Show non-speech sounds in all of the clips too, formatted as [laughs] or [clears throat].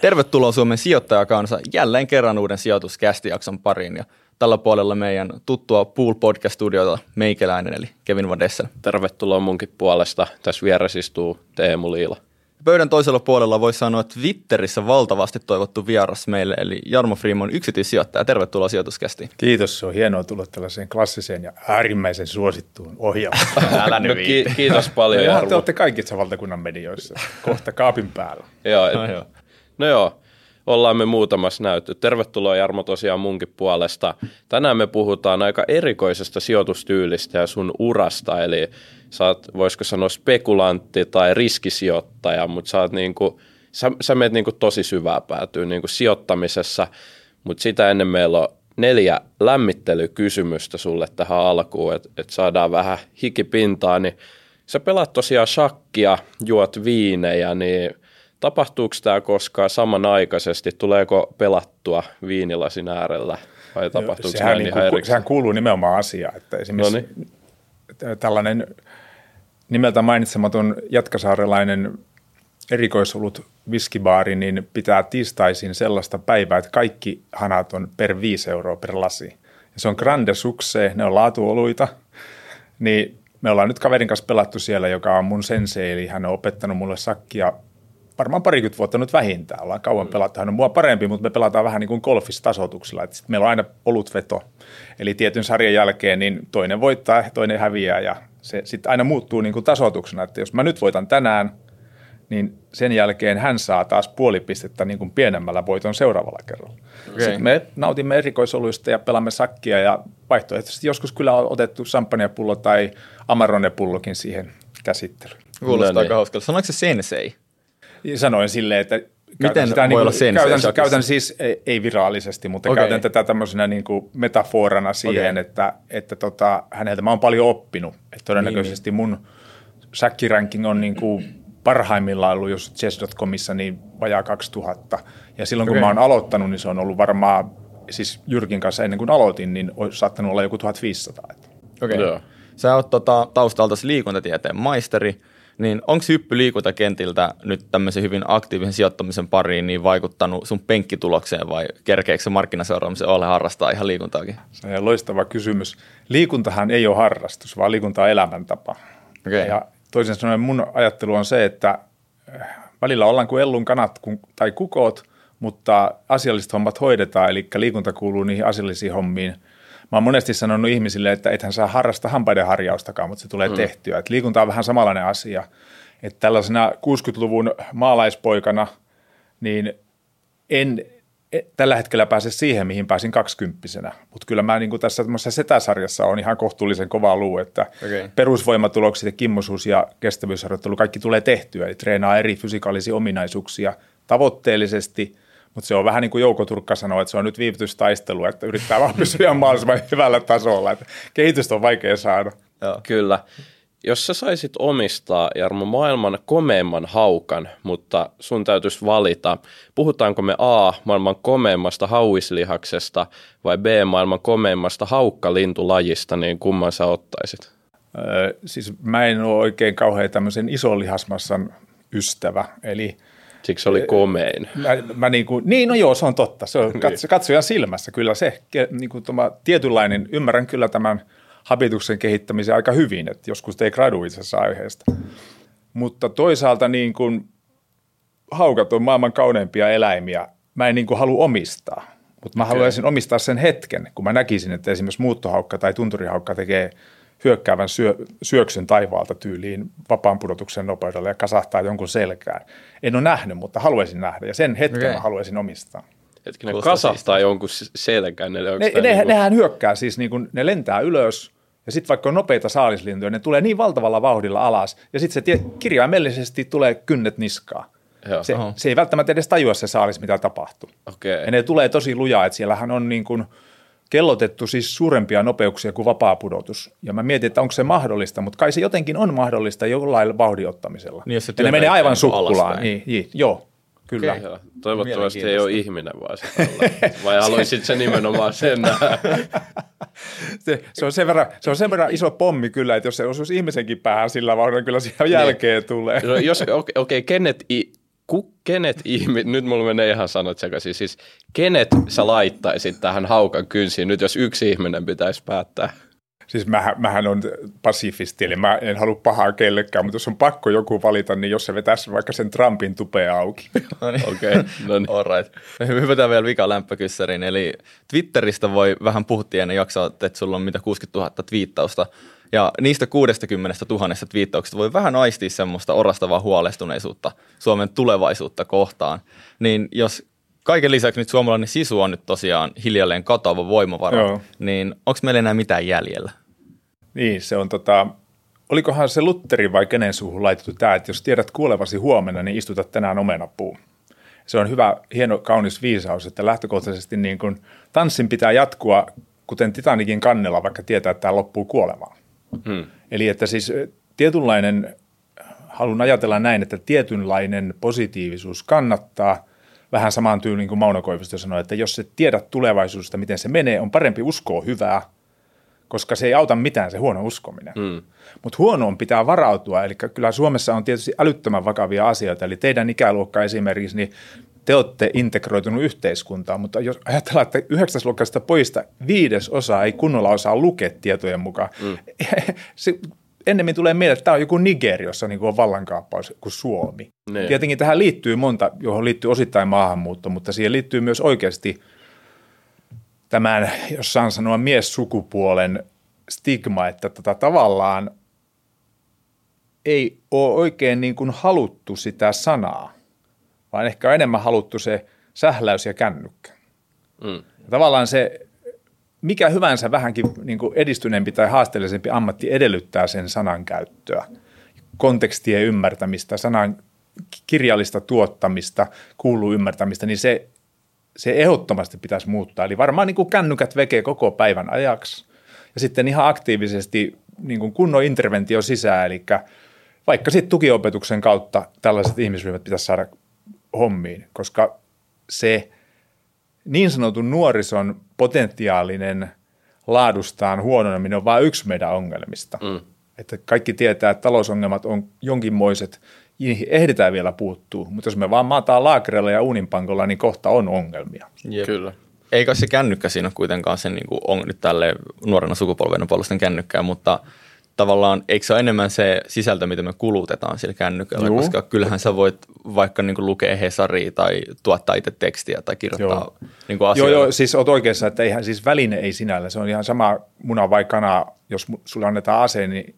Tervetuloa Suomen sijoittajakansa jälleen kerran uuden sijoituskästijakson pariin. Ja tällä puolella meidän tuttua Pool Podcast-studiota meikäläinen eli Kevin Van Dessen. Tervetuloa munkin puolesta. Tässä vieressä istuu Teemu Liila. Pöydän toisella puolella voi sanoa, että Twitterissä valtavasti toivottu vieras meille, eli Jarmo Freeman yksityissijoittaja. Tervetuloa sijoituskästiin. Kiitos, se on hienoa tulla tällaiseen klassiseen ja äärimmäisen suosittuun ohjelmaan. [laughs] Älä nyt no, ki- kiitos paljon Jarmo. te olette kaikissa valtakunnan medioissa. Kohta kaapin päällä. Joo, et, No joo. No joo, ollaan me muutamassa näytty. Tervetuloa Jarmo tosiaan munkin puolesta. Tänään me puhutaan aika erikoisesta sijoitustyylistä ja sun urasta, eli sä oot, voisiko sanoa spekulantti tai riskisijoittaja, mutta sä, oot niinku, sä, sä menet niinku tosi syvää päätyy niinku sijoittamisessa, mutta sitä ennen meillä on neljä lämmittelykysymystä sulle tähän alkuun, että et saadaan vähän hikipintaa, niin sä pelaat tosiaan shakkia, juot viinejä, niin tapahtuuko tämä koskaan samanaikaisesti? Tuleeko pelattua viinilasin äärellä vai tapahtuuko sehän, se niin ihan erikseen? sehän kuuluu nimenomaan asiaan. Että esimerkiksi Noniin. tällainen nimeltä mainitsematon jatkasaarelainen erikoisolut viskibaari, niin pitää tiistaisin sellaista päivää, että kaikki hanat on per 5 euroa per lasi. Ja se on grande succé, ne on laatuoluita. Niin me ollaan nyt kaverin kanssa pelattu siellä, joka on mun sensei, eli hän on opettanut mulle sakkia varmaan parikymmentä vuotta nyt vähintään. Ollaan kauan pelattu. Hän on mua parempi, mutta me pelataan vähän niin kuin golfistasoituksella. Että sit meillä on aina olutveto. Eli tietyn sarjan jälkeen niin toinen voittaa ja toinen häviää ja se sitten aina muuttuu niin kuin tasoituksena. Että jos mä nyt voitan tänään, niin sen jälkeen hän saa taas puoli pistettä niin kuin pienemmällä voiton seuraavalla kerralla. Okay. Sitten me nautimme erikoisoluista ja pelaamme sakkia ja vaihtoehtoisesti joskus kyllä on otettu champagnepullo tai Amarone-pullokin siihen käsittelyyn. Kuulostaa No aika niin. hauskalta. Sanoiko se sensei? Sanoin silleen, että Miten käytän sitä voi niin olla kuin, sensei käytän, shakissa? käytän siis, ei, virallisesti, mutta okay. käytän tätä tämmöisenä niin kuin metaforana siihen, Okei. että, että tota, häneltä mä oon paljon oppinut. Että todennäköisesti mun säkkiranking on niin kuin parhaimmillaan ollut jos chess.comissa niin vajaa 2000. Ja silloin kun Okei. mä oon aloittanut, niin se on ollut varmaan, siis Jyrkin kanssa ennen kuin aloitin, niin olisi saattanut olla joku 1500. Että Okei. Okay. Joo. Sä oot tota, taustaltasi liikuntatieteen maisteri, niin onko hyppy liikuntakentiltä nyt tämmöisen hyvin aktiivisen sijoittamisen pariin niin vaikuttanut sun penkkitulokseen vai kerkeekö se markkinaseuraamisen ole harrastaa ihan liikuntaakin? Se on loistava kysymys. Liikuntahan ei ole harrastus, vaan liikunta on elämäntapa. Okei. Ja toisin sanoen mun ajattelu on se, että äh, välillä ollaan kuin ellun kanat kun- tai kukot, mutta asialliset hommat hoidetaan, eli liikunta kuuluu niihin asiallisiin hommiin. Mä oon monesti sanonut ihmisille, että ethän saa harrastaa hampaiden harjaustakaan, mutta se tulee mm. tehtyä. Et liikunta on vähän samanlainen asia. Että tällaisena 60-luvun maalaispoikana, niin en e- tällä hetkellä pääse siihen, mihin pääsin kaksikymppisenä. Mutta kyllä mä niin tässä tämmöisessä setäsarjassa on ihan kohtuullisen kova luu, että Okei. perusvoimatulokset ja kimmosuus ja kestävyysharjoittelu, kaikki tulee tehtyä. Eli treenaa eri fysikaalisia ominaisuuksia tavoitteellisesti, mutta se on vähän niin kuin Jouko Turkka sanoi, että se on nyt viivytystaistelu, että yrittää vaan pysyä [laughs] mahdollisimman hyvällä tasolla. Että kehitystä on vaikea saada. Joo. Kyllä. Jos sä saisit omistaa, Jarmo, maailman komeimman haukan, mutta sun täytyisi valita, puhutaanko me A, maailman komeimmasta hauislihaksesta vai B, maailman komeimmasta haukkalintulajista, niin kumman sä ottaisit? Öö, siis mä en ole oikein kauhean tämmöisen ison lihasmassan ystävä, eli Siksi se oli komein. mä, mä niin, kuin, niin, no joo, se on totta. Se on katso, katsojan silmässä kyllä se. Niin kuin tämä tietynlainen, ymmärrän kyllä tämän habituksen kehittämisen aika hyvin, että joskus ei gradu itse asiassa aiheesta. Mutta toisaalta niin kuin, haukat on maailman kauneimpia eläimiä. Mä en niin kuin halua omistaa, mutta mä okay. haluaisin omistaa sen hetken, kun mä näkisin, että esimerkiksi muuttohaukka tai tunturihaukka tekee hyökkäävän syö, syöksyn taivaalta tyyliin vapaan pudotuksen nopeudella ja kasahtaa jonkun selkään. En ole nähnyt, mutta haluaisin nähdä ja sen hetken okay. mä haluaisin omistaa. Hetkinen, Kuulostaa kasahtaa jonkun s- selkään. Ne, tää ne, niinku- nehän hyökkää siis, niin kuin, ne lentää ylös ja sitten vaikka on nopeita saalislintuja, ne tulee niin valtavalla vauhdilla alas ja sitten se tie, kirjaimellisesti tulee kynnet niskaa. Joo. Se, Oho. se ei välttämättä edes tajua se saalis, mitä tapahtuu. Okei. Ja ne tulee tosi lujaa, että siellähän on niin kuin kellotettu siis suurempia nopeuksia kuin vapaa-pudotus. Ja mä mietin, että onko se mahdollista, mutta kai se jotenkin on mahdollista jollain vauhdin ottamisella. Niin, jos se ja ne menee aivan kuin sukkulaan. Niin, niin, joo, kyllä. Joo. Toivottavasti ei ole ihminen vaan se. Vai haluaisit se nimenomaan sen? [laughs] Se, se, on sen verran, se on sen verran iso pommi kyllä, että jos se osuisi ihmisenkin päähän sillä vauhdilla, kyllä siihen jälkeen tulee. No, jos, okei, okay, kenet i, ku, kenet ihmi, nyt mulla menee ihan sanot sekaisin, siis kenet sä laittaisit tähän haukan kynsiin nyt, jos yksi ihminen pitäisi päättää? Siis mähän, mähän on pasifisti, eli mä en halua pahaa kellekään, mutta jos on pakko joku valita, niin jos se vetäisi vaikka sen Trumpin tupea auki. [laughs] No niin. Okei, okay. no niin. All right. Hypätään vielä vika lämpökyssäriin. Eli Twitteristä voi vähän puhuttiin ennen jaksoa, että sulla on mitä 60 000 twiittausta. Ja niistä 60 000 twiittauksista voi vähän aistia semmoista orastavaa huolestuneisuutta Suomen tulevaisuutta kohtaan. Niin jos kaiken lisäksi nyt suomalainen sisu on nyt tosiaan hiljalleen katoava voimavara, Joo. niin onko meillä enää mitään jäljellä? Niin, se on tota, olikohan se Lutteri vai kenen suuhun laitettu tämä, että jos tiedät kuolevasi huomenna, niin istutat tänään omenapuun. Se on hyvä, hieno, kaunis viisaus, että lähtökohtaisesti niin kun tanssin pitää jatkua, kuten Titanikin kannella, vaikka tietää, että tämä loppuu kuolemaan. Hmm. Eli että siis tietynlainen, haluan ajatella näin, että tietynlainen positiivisuus kannattaa, vähän samaan tyyliin kuin Mauno Koivisto sanoi, että jos se tiedät tulevaisuudesta, miten se menee, on parempi uskoa hyvää, koska se ei auta mitään se huono uskominen. Mm. Mutta huonoon pitää varautua, eli kyllä Suomessa on tietysti älyttömän vakavia asioita, eli teidän ikäluokka esimerkiksi, niin te olette integroitunut yhteiskuntaan, mutta jos ajatellaan, että yhdeksäsluokkaisesta poista viides osa ei kunnolla osaa lukea tietojen mukaan, mm. [laughs] se ennemmin tulee mieleen, että tämä on joku Niger, jossa niin on vallankaappaus kuin Suomi. Ne. Tietenkin tähän liittyy monta, johon liittyy osittain maahanmuutto, mutta siihen liittyy myös oikeasti – tämän, jos saan sanoa miessukupuolen stigma, että tota, tavallaan ei ole oikein niin kuin haluttu sitä sanaa, vaan ehkä on enemmän haluttu se sähläys ja kännykkä. Mm. Ja tavallaan se, mikä hyvänsä vähänkin niin kuin edistyneempi tai haasteellisempi ammatti edellyttää sen sanan käyttöä, kontekstien ymmärtämistä, sanan kirjallista tuottamista, kuuluu ymmärtämistä, niin se se ehdottomasti pitäisi muuttaa. Eli varmaan niin kuin kännykät vekee koko päivän ajaksi. Ja sitten ihan aktiivisesti niin kuin kunnon interventio sisään, eli vaikka sitten tukiopetuksen kautta tällaiset ihmisryhmät pitäisi saada hommiin, koska se niin sanotun nuorison potentiaalinen laadustaan huononeminen on vain yksi meidän ongelmista. Mm. Että kaikki tietää, että talousongelmat on jonkinmoiset niihin ehditään vielä puuttuu, mutta jos me vaan maataan laakereilla ja uuninpankolla, niin kohta on ongelmia. Jep. Kyllä. Eikä se kännykkä siinä ole kuitenkaan se niin kuin on nyt tälle nuorena sukupolven puolusten kännykkää, mutta tavallaan eikö se ole enemmän se sisältö, mitä me kulutetaan sillä kännykällä, Juu. koska kyllähän sä voit vaikka niin lukea Hesaria tai tuottaa itse tekstiä tai kirjoittaa joo. Niin kuin asioita. Joo, joo, siis olet oikeassa, että eihän, siis väline ei sinällä, se on ihan sama muna vai kana, jos sulle annetaan ase, niin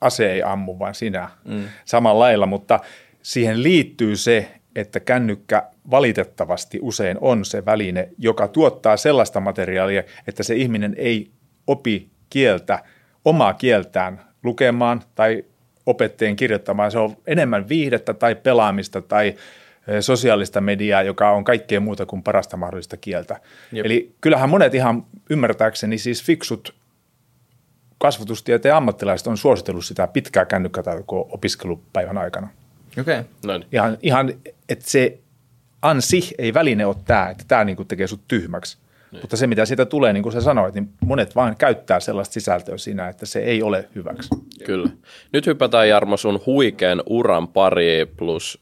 ase ei ammu, vaan sinä mm. samalla lailla, mutta siihen liittyy se, että kännykkä valitettavasti usein on se väline, joka tuottaa sellaista materiaalia, että se ihminen ei opi kieltä, omaa kieltään lukemaan tai opettajien kirjoittamaan. Se on enemmän viihdettä tai pelaamista tai sosiaalista mediaa, joka on kaikkea muuta kuin parasta mahdollista kieltä. Jep. Eli kyllähän monet ihan ymmärtääkseni siis fiksut kasvatustieteen ammattilaiset on suositellut sitä pitkää kännykkätaukoa opiskelupäivän aikana. Okei. Okay. Ihan, ihan että se ansi ei väline ole tämä, että tämä niinku tekee sut tyhmäksi. Niin. Mutta se, mitä siitä tulee, niin kuin sä sanoit, niin monet vaan käyttää sellaista sisältöä siinä, että se ei ole hyväksi. Kyllä. Nyt hypätään Jarmo sun huikean uran pari plus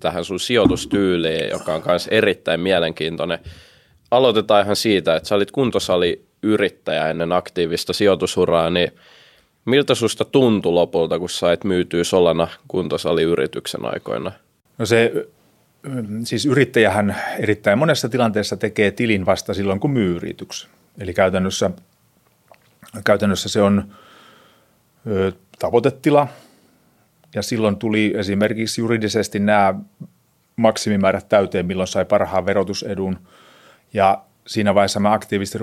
tähän sun sijoitustyyliin, joka on myös erittäin mielenkiintoinen. Aloitetaan ihan siitä, että sä olit kuntosali yrittäjä ennen aktiivista sijoitusuraa, niin miltä susta tuntui lopulta, kun sait myytyä Solana kuntosaliyrityksen aikoina? No se, siis yrittäjähän erittäin monessa tilanteessa tekee tilin vasta silloin, kun myy yrityksen. Eli käytännössä, käytännössä se on ö, tavoitetila, ja silloin tuli esimerkiksi juridisesti nämä maksimimäärät täyteen, milloin sai parhaan verotusedun. Ja siinä vaiheessa mä aktiivisesti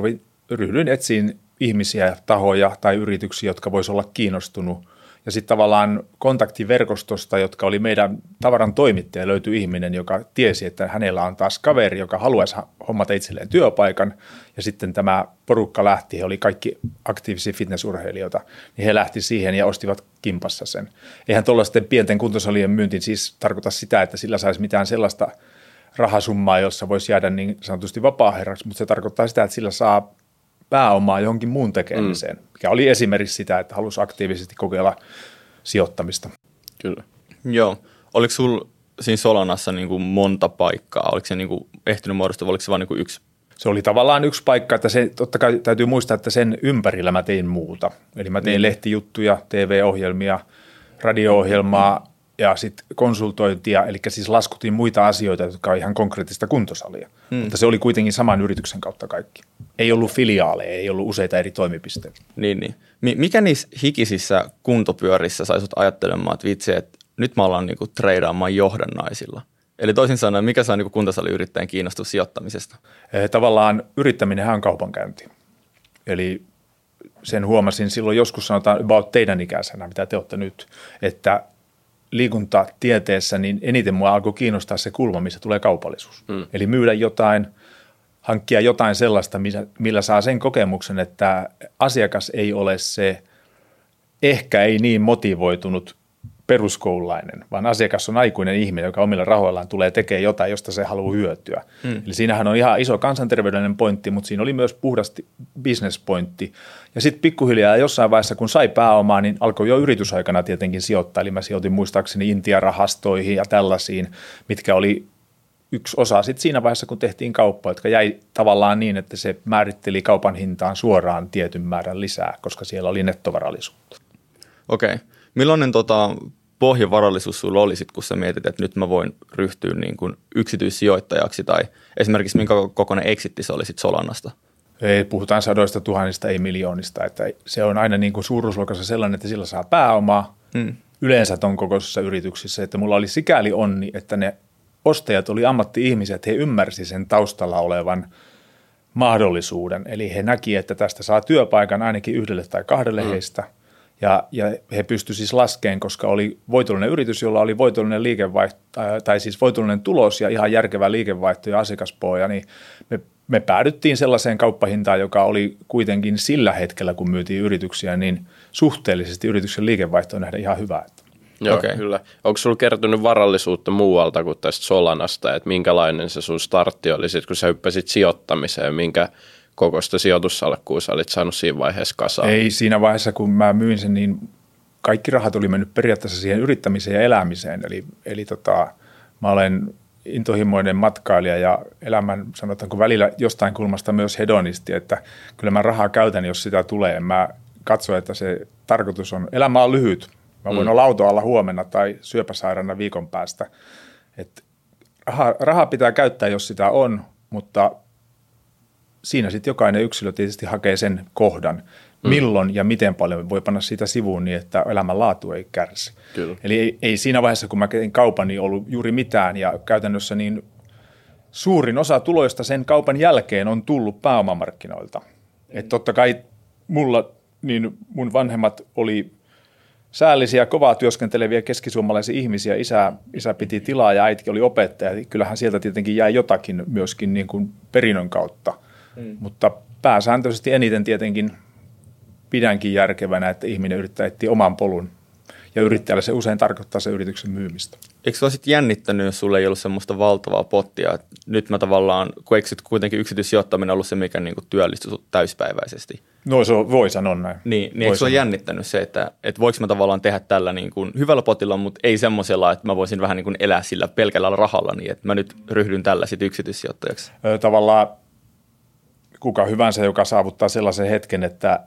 ryhdyin etsiin ihmisiä, tahoja tai yrityksiä, jotka voisivat olla kiinnostunut. Ja sitten tavallaan kontaktiverkostosta, jotka oli meidän tavaran toimittaja, löytyi ihminen, joka tiesi, että hänellä on taas kaveri, joka haluaisi hommata itselleen työpaikan. Ja sitten tämä porukka lähti, he oli kaikki aktiivisia fitnessurheilijoita, niin he lähti siihen ja ostivat kimpassa sen. Eihän tuollaisten pienten kuntosalien myynti siis tarkoita sitä, että sillä saisi mitään sellaista rahasummaa, jossa voisi jäädä niin sanotusti vapaa mutta se tarkoittaa sitä, että sillä saa pääomaa johonkin muun tekemiseen, mm. mikä oli esimerkiksi sitä, että halusi aktiivisesti kokeilla sijoittamista. Kyllä. Joo. Oliko sinulla siinä Solanassa niin kuin monta paikkaa? Oliko se niin kuin ehtinyt muodostua, vai oliko se vain niin kuin yksi se oli tavallaan yksi paikka, että se, totta kai täytyy muistaa, että sen ympärillä mä tein muuta. Eli mä tein mm. lehtijuttuja, TV-ohjelmia, radio-ohjelmaa ja sitten konsultointia, eli siis laskutin muita asioita, jotka on ihan konkreettista kuntosalia. Mm. Mutta se oli kuitenkin saman yrityksen kautta kaikki. Ei ollut filiaaleja, ei ollut useita eri toimipisteitä. Niin, niin. Mikä niissä hikisissä kuntopyörissä sai sut ajattelemaan, että vitsi, että nyt me ollaan niinku treidaamaan johdannaisilla – Eli toisin sanoen, mikä saa niin kuntosaliyrittäjän kiinnostua sijoittamisesta? Eh, tavallaan yrittäminen on kaupankäynti. Eli sen huomasin silloin joskus sanotaan about teidän ikäisenä, mitä te olette nyt, että liikuntatieteessä niin eniten mua alkoi kiinnostaa se kulma, missä tulee kaupallisuus. Hmm. Eli myydä jotain, hankkia jotain sellaista, millä saa sen kokemuksen, että asiakas ei ole se ehkä ei niin motivoitunut peruskoululainen, vaan asiakas on aikuinen ihminen, joka omilla rahoillaan tulee tekemään jotain, josta se haluaa hyötyä. Hmm. Eli siinähän on ihan iso kansanterveydellinen pointti, mutta siinä oli myös puhdasti businesspointti. Ja sitten pikkuhiljaa jossain vaiheessa, kun sai pääomaa, niin alkoi jo yritysaikana tietenkin sijoittaa. Eli mä sijoitin muistaakseni Intia-rahastoihin ja tällaisiin, mitkä oli yksi osa sitten siinä vaiheessa, kun tehtiin kauppaa, jotka jäi tavallaan niin, että se määritteli kaupan hintaan suoraan tietyn määrän lisää, koska siellä oli nettovarallisuutta. Okei. Okay. Millainen tota, pohjavarallisuus sulla oli sit, kun sä mietit, että nyt mä voin ryhtyä niin kuin yksityissijoittajaksi tai esimerkiksi minkä kokoinen exitti se oli sit Solanasta? Ei, puhutaan sadoista tuhannista, ei miljoonista. Että se on aina niin kuin suuruusluokassa sellainen, että sillä saa pääomaa hmm. yleensä ton kokoisissa yrityksissä. Että mulla oli sikäli onni, että ne ostajat oli ammatti-ihmiset, he ymmärsi sen taustalla olevan mahdollisuuden. Eli he näki, että tästä saa työpaikan ainakin yhdelle tai kahdelle hmm. heistä – ja, ja he pystyivät siis laskeen, koska oli voitollinen yritys, jolla oli voitollinen liikevaihto, tai siis voitollinen tulos ja ihan järkevä liikevaihto ja asiakaspohja, niin me, me päädyttiin sellaiseen kauppahintaan, joka oli kuitenkin sillä hetkellä, kun myytiin yrityksiä, niin suhteellisesti yrityksen liikevaihtoon nähdä ihan hyvä. Joo, okay. kyllä. Onko sinulla kertynyt varallisuutta muualta kuin tästä Solanasta, että minkälainen se sun startti oli, sit, kun sä hyppäsit sijoittamiseen, minkä kokoista sijoitussalkkua sä olit saanut siinä vaiheessa kasaan? Ei siinä vaiheessa, kun mä myin sen, niin kaikki rahat oli mennyt periaatteessa siihen yrittämiseen ja elämiseen. Eli, eli tota, mä olen intohimoinen matkailija ja elämän, sanotaanko välillä jostain kulmasta myös hedonisti, että kyllä mä rahaa käytän, jos sitä tulee. Mä katson, että se tarkoitus on, elämä on lyhyt. Mä voin mm. olla autoalla huomenna tai syöpäsairaana viikon päästä. Et raha, rahaa pitää käyttää, jos sitä on, mutta siinä sitten jokainen yksilö tietysti hakee sen kohdan, mm. milloin ja miten paljon voi panna sitä sivuun niin, että elämän laatu ei kärsi. Kyllä. Eli ei, ei siinä vaiheessa, kun mä tein kaupan, niin ollut juuri mitään ja käytännössä niin suurin osa tuloista sen kaupan jälkeen on tullut pääomamarkkinoilta. Että totta kai mulla, niin mun vanhemmat oli säällisiä, kovaa työskenteleviä keskisuomalaisia ihmisiä. Isä, isä piti tilaa ja äiti oli opettaja. Kyllähän sieltä tietenkin jäi jotakin myöskin niin kuin perinnön kautta – Mm. Mutta pääsääntöisesti eniten tietenkin pidänkin järkevänä, että ihminen yrittää etsiä oman polun. Ja yrittäjällä se usein tarkoittaa se yrityksen myymistä. Eikö se sitten jännittänyt, jos sulla ei ollut semmoista valtavaa pottia? Että nyt mä tavallaan, kun eikö kuitenkin yksityissijoittaminen ollut se, mikä niinku työllistyi täyspäiväisesti? No se on, voi sanoa näin. Niin, niin eikö se ole jännittänyt se, että, että voiko mä tavallaan tehdä tällä niin kuin hyvällä potilla, mutta ei semmoisella, että mä voisin vähän niin kuin elää sillä pelkällä rahalla, niin että mä nyt ryhdyn tällä sitten yksityissijoittajaksi? Tavallaan kuka hyvänsä, joka saavuttaa sellaisen hetken, että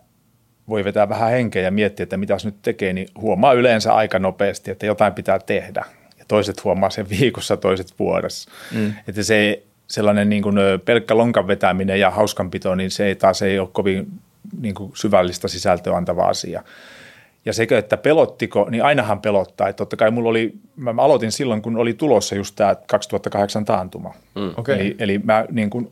voi vetää vähän henkeä ja miettiä, että mitä nyt tekee, niin huomaa yleensä aika nopeasti, että jotain pitää tehdä. Ja toiset huomaa sen viikossa, toiset vuodessa. Mm. Että se sellainen niin kuin pelkkä lonkan vetäminen ja hauskanpito, niin se ei taas ei ole kovin niin kuin syvällistä sisältöä antava asia. Ja sekö, että pelottiko, niin ainahan pelottaa. Että totta kai mulla oli, mä aloitin silloin, kun oli tulossa just tämä 2008 taantuma. Mm. Okay. Eli, eli mä niin kuin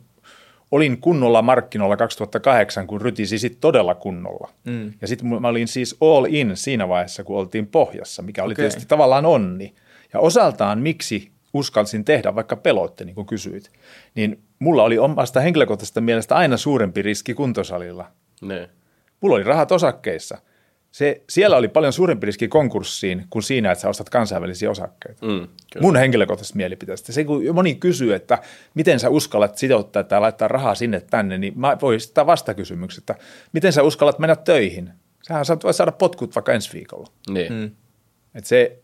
olin kunnolla markkinoilla 2008, kun rytisi sitten todella kunnolla. Mm. Ja sitten mä olin siis all in siinä vaiheessa, kun oltiin pohjassa, mikä oli okay. tietysti tavallaan onni. Ja osaltaan miksi uskalsin tehdä, vaikka peloitte, niin kuin kysyit, niin mulla oli omasta henkilökohtaisesta mielestä aina suurempi riski kuntosalilla. Ne. Mulla oli rahat osakkeissa se, siellä oli paljon suurempi riski konkurssiin kuin siinä, että sä ostat kansainvälisiä osakkeita. Mm, Mun henkilökohtaisesta mielipiteestä. Se, kun moni kysyy, että miten sä uskallat sijoittaa tai laittaa rahaa sinne tänne, niin mä voin sitä vastakysymyksen, että miten sä uskallat mennä töihin? Sähän saat, saada potkut vaikka ensi viikolla. Niin. Mm. Et se,